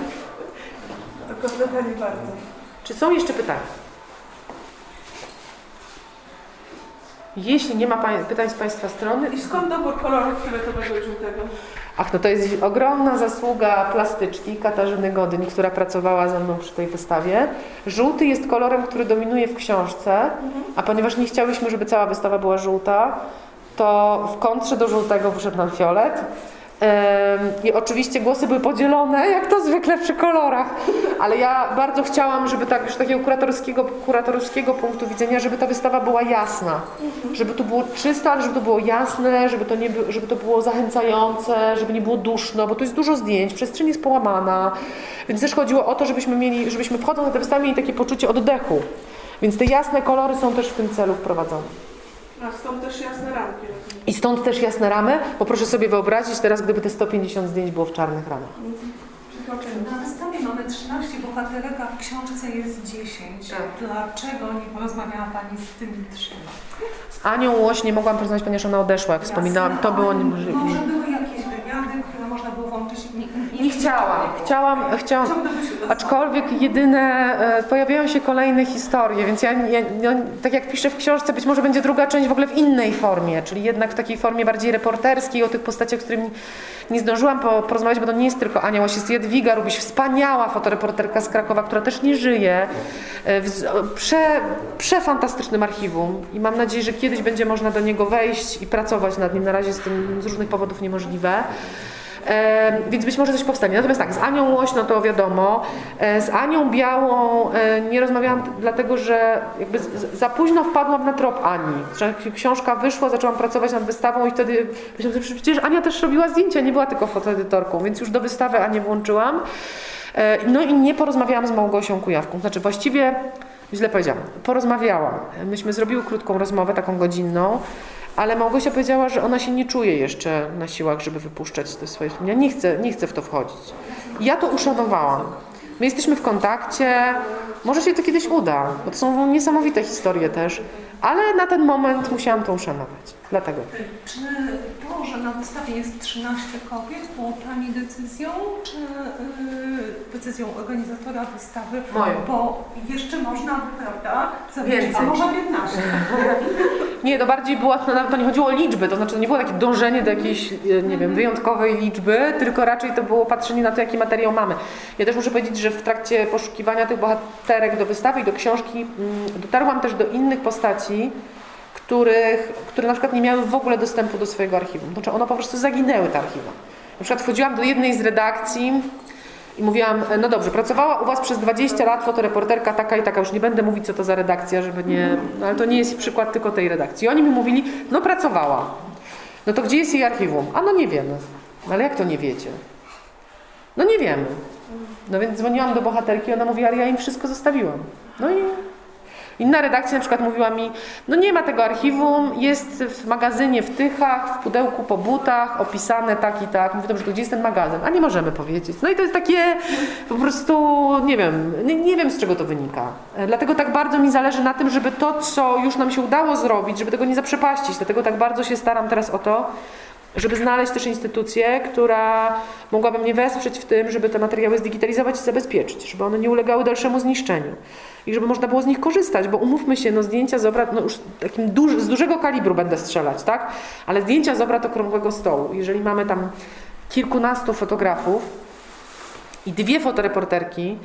To kotleta nie bardzo. Czy są jeszcze pytania? Jeśli nie ma pytań z Państwa strony, I skąd dobór kolorów fioletowego i żółtego? Ach, no to jest ogromna zasługa plastyczki Katarzyny Godyń, która pracowała ze mną przy tej wystawie. Żółty jest kolorem, który dominuje w książce, a ponieważ nie chciałyśmy, żeby cała wystawa była żółta, to w kontrze do żółtego wyszedł nam fiolet. I oczywiście głosy były podzielone, jak to zwykle przy kolorach, ale ja bardzo chciałam, żeby tak już takiego kuratorskiego, kuratorskiego punktu widzenia, żeby ta wystawa była jasna, żeby to było czyste, ale żeby to było jasne, żeby to, nie, by- żeby to było zachęcające, żeby nie było duszno, bo tu jest dużo zdjęć, przestrzeń jest połamana, więc też chodziło o to, żebyśmy mieli, żebyśmy wchodząc na tę wystawę mieli takie poczucie oddechu, więc te jasne kolory są też w tym celu wprowadzone. A stąd też jasne ramki. I stąd też jasne ramy, bo proszę sobie wyobrazić teraz, gdyby te 150 zdjęć było w czarnych ramach. Na wystawie mamy 13 bohaterek, a w książce jest 10. Tak. Dlaczego nie porozmawiała Pani z tymi trzema? Z Anią Łoś nie mogłam porozmawiać, ponieważ ona odeszła, jak wspominałam. To było niemożliwe. Może były jakieś wywiady, które można było? Nie, Nie chciałam, chciałam, chciałam, aczkolwiek jedyne, e, pojawiają się kolejne historie, więc ja, ja no, tak jak piszę w książce, być może będzie druga część w ogóle w innej formie, czyli jednak w takiej formie bardziej reporterskiej, o tych postaciach, z którymi nie zdążyłam po, porozmawiać, bo to nie jest tylko Ania Łoś, jest Jadwiga Rubiś, wspaniała fotoreporterka z Krakowa, która też nie żyje, e, w prze, przefantastycznym archiwum i mam nadzieję, że kiedyś będzie można do niego wejść i pracować nad nim, na razie jest tym z różnych powodów niemożliwe. Więc być może coś powstanie. Natomiast tak, z Anią Łoś, no to wiadomo. E, z Anią Białą e, nie rozmawiałam dlatego, że jakby za późno wpadłam na trop Ani. Książka wyszła, zaczęłam pracować nad wystawą i wtedy myślałam, że przecież Ania też robiła zdjęcia, nie była tylko fotoedytorką, więc już do wystawy Anię włączyłam. E, no i nie porozmawiałam z Małgosią Kujawką. Znaczy właściwie, źle powiedziałam, porozmawiałam. Myśmy zrobiły krótką rozmowę, taką godzinną. Ale Małgosia powiedziała, że ona się nie czuje jeszcze na siłach, żeby wypuszczać te swoje wspomnienia. Nie chce, nie chce w to wchodzić. I ja to uszanowałam. My jesteśmy w kontakcie, może się to kiedyś uda, bo to są niesamowite historie też, ale na ten moment musiałam to uszanować. Dlatego. Czy to, że na wystawie jest 13 kobiet, było Pani decyzją, czy y, decyzją organizatora wystawy? Moją. Bo jeszcze można prawda, zrobić, a może 15. Nie, to bardziej była, no, nawet to nie chodziło o liczby, to znaczy to nie było takie dążenie do jakiejś, e, nie wiem, wyjątkowej liczby, tylko raczej to było patrzenie na to, jaki materiał mamy. Ja też muszę powiedzieć, że w trakcie poszukiwania tych bohaterek do wystawy i do książki mm, dotarłam też do innych postaci, których, które na przykład nie miały w ogóle dostępu do swojego archiwum. Znaczy one po prostu zaginęły, te archiwa. Na przykład wchodziłam do jednej z redakcji i mówiłam, no dobrze, pracowała u Was przez 20 lat fotoreporterka taka i taka, już nie będę mówić co to za redakcja, żeby nie, no ale to nie jest przykład tylko tej redakcji. I oni mi mówili, no pracowała. No to gdzie jest jej archiwum? A no nie wiemy. No ale jak to nie wiecie? No nie wiemy. No więc dzwoniłam do bohaterki, ona mówi, ale ja im wszystko zostawiłam. No i Inna redakcja na przykład mówiła mi, no nie ma tego archiwum, jest w magazynie w Tychach, w pudełku po butach, opisane tak i tak. Mówię, dobrze, to gdzie jest ten magazyn? A nie możemy powiedzieć. No i to jest takie po prostu, nie wiem, nie, nie wiem z czego to wynika. Dlatego tak bardzo mi zależy na tym, żeby to, co już nam się udało zrobić, żeby tego nie zaprzepaścić. Dlatego tak bardzo się staram teraz o to, żeby znaleźć też instytucję, która mogłaby mnie wesprzeć w tym, żeby te materiały zdigitalizować i zabezpieczyć, żeby one nie ulegały dalszemu zniszczeniu i żeby można było z nich korzystać, bo umówmy się, no zdjęcia z obrad, no już takim duży, z dużego kalibru będę strzelać, tak? Ale zdjęcia z obrad okrągłego stołu, jeżeli mamy tam kilkunastu fotografów i dwie fotoreporterki,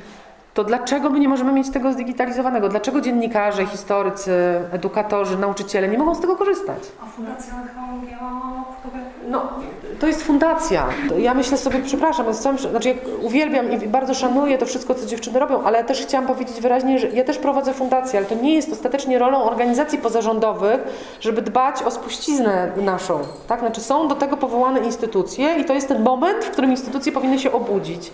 to dlaczego my nie możemy mieć tego zdigitalizowanego? Dlaczego dziennikarze, historycy, edukatorzy, nauczyciele nie mogą z tego korzystać? A Fundacja Fotografii? No, to jest fundacja. Ja myślę sobie, przepraszam, z całym, znaczy uwielbiam i bardzo szanuję to wszystko, co dziewczyny robią, ale też chciałam powiedzieć wyraźnie, że ja też prowadzę fundację, ale to nie jest ostatecznie rolą organizacji pozarządowych, żeby dbać o spuściznę naszą. Tak? Znaczy są do tego powołane instytucje i to jest ten moment, w którym instytucje powinny się obudzić.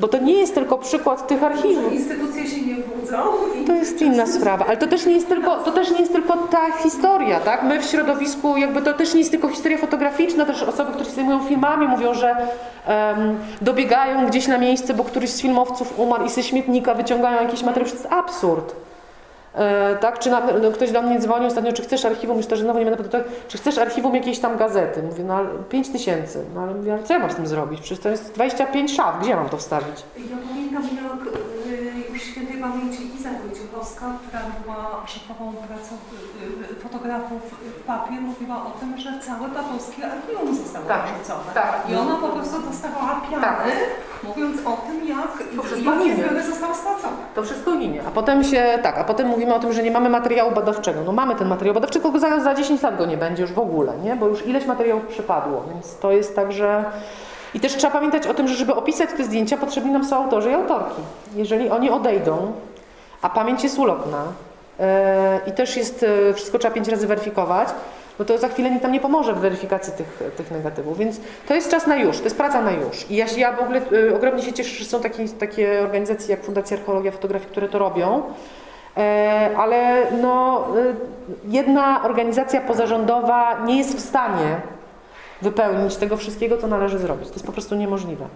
Bo to nie jest tylko przykład tych archiwów. Instytucje się nie budzą. i- To jest inna sprawa, ale to też nie jest tylko, to też nie jest tylko ta historia, tak? My w środowisku, jakby to też nie jest tylko historia fotograficzna, też osoby, które się zajmują filmami mówią, że em, dobiegają gdzieś na miejsce, bo któryś z filmowców umarł i ze śmietnika wyciągają jakiś materiał, to jest absurd. E, tak, czy na, no, ktoś do mnie dzwonił ostatnio, czy chcesz archiwum, już też znowu nie będę pytać, czy chcesz archiwum jakiejś tam gazety? Mówię, no ale 5 tysięcy. No ale mówię, ale co ja mam z tym zrobić? Przecież to jest 25 szaf, gdzie ja mam to wstawić? Ja pamiętam, jak świętej pamięci Iza Wojciechowska, która była szefową y, y, fotografów w papie, mówiła o tym, że całe papowskie archiwum zostało Tak, wyrzucone. tak. I ona po prostu dostawała piany, Tak. mówiąc o tym, jak, To wszystko zbiory zostały stracone. To wszystko ginie. A potem się, tak, a potem mówimy o tym, że nie mamy materiału badawczego. No mamy ten materiał badawczy, tylko za, za 10 lat go nie będzie już w ogóle, nie? Bo już ileś materiałów przepadło, więc to jest tak, że... I też trzeba pamiętać o tym, że żeby opisać te zdjęcia, potrzebni nam są autorzy i autorki. Jeżeli oni odejdą, a pamięć jest ulotna yy, i też jest, yy, wszystko trzeba pięć razy weryfikować, no to za chwilę nikt tam nie pomoże w weryfikacji tych, tych negatywów, więc to jest czas na już, to jest praca na już. I ja, się- ja w ogóle ogromnie się cieszę, że są takie, takie organizacje jak Fundacja Archeologia Fotografii, które to robią, e, ale no, jedna organizacja pozarządowa nie jest w stanie wypełnić tego wszystkiego, co należy zrobić. To jest po prostu niemożliwe.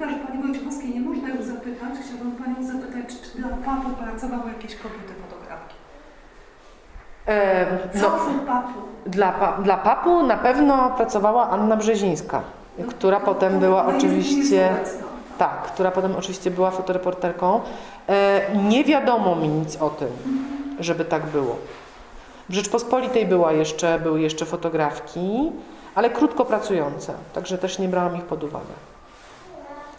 Że Pani Wojciechowskiej nie można już zapytać, chciałabym Panią zapytać, czy dla papu pracowały jakieś kobiety fotografki? E, Co no, papu? dla, dla papu na pewno pracowała Anna Brzezińska, która potem była oczywiście... obecna. Tak, która potem oczywiście była fotoreporterką. E, nie wiadomo mi nic o tym, żeby tak było. W Rzeczpospolitej była jeszcze, były jeszcze fotografki, ale krótko pracujące, także też nie brałam ich pod uwagę.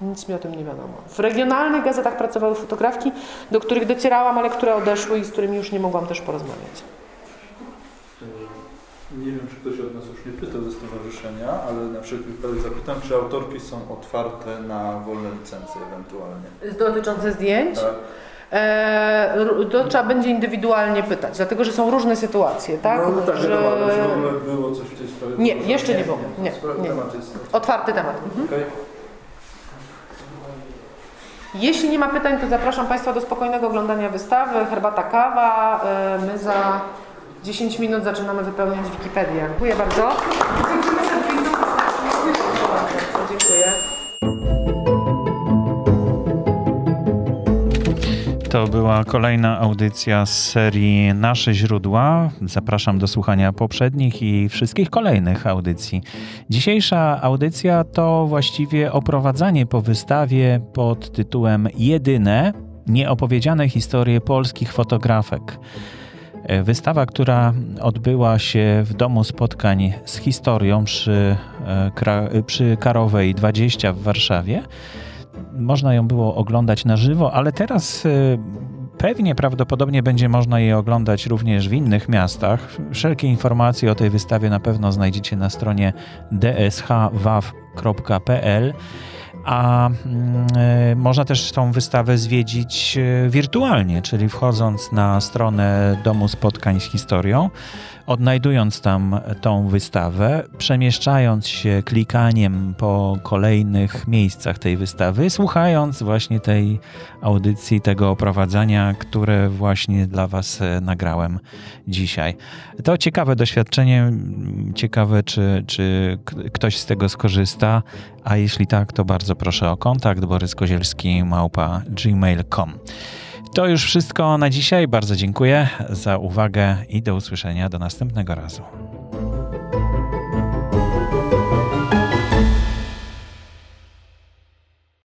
Nic mi o tym nie wiadomo. W regionalnych gazetach pracowały fotografki, do których docierałam, ale które odeszły i z którymi już nie mogłam też porozmawiać. Nie wiem, czy ktoś od nas już nie pytał ze stowarzyszenia, ale na wszelki wypadek zapytam, czy autorki są otwarte na wolne licencje ewentualnie. Dotyczące zdjęć? Tak? E, to trzeba będzie indywidualnie pytać, dlatego że są różne sytuacje, tak? No, no tak, że... w ogóle było coś w tej sprawie? Nie, jeszcze nie było. Nie, nie. Otwarty temat. Mhm. okej. Jeśli nie ma pytań, to zapraszam Państwa do spokojnego oglądania wystawy. Herbata, kawa. E, My za 10 minut zaczynamy wypełniać Wikipedię. Dziękuję bardzo. Dziękuję. To była kolejna audycja z serii Nasze źródła. Zapraszam do słuchania poprzednich i wszystkich kolejnych audycji. Dzisiejsza audycja to właściwie oprowadzanie po wystawie pod tytułem Jedyne nieopowiedziane historie polskich fotografek. Wystawa, która odbyła się w Domu Spotkań z Historią przy, e, przy Karowej 20 w Warszawie. Można ją było oglądać na żywo, ale teraz y, pewnie prawdopodobnie będzie można je oglądać również w innych miastach. Wszelkie informacje o tej wystawie na pewno znajdziecie na stronie dshwaw.pl. A mm, y, można też tą wystawę zwiedzić y, wirtualnie, czyli wchodząc na stronę Domu Spotkań z Historią, odnajdując tam tą wystawę, przemieszczając się klikaniem po kolejnych miejscach tej wystawy, słuchając właśnie tej audycji, tego oprowadzania, które właśnie dla Was e, nagrałem dzisiaj. To ciekawe doświadczenie, ciekawe czy, czy ktoś z tego skorzysta, a jeśli tak, to bardzo proszę o kontakt boryskozielski małpa gmail.com. To już wszystko na dzisiaj. Bardzo dziękuję za uwagę i do usłyszenia do następnego razu.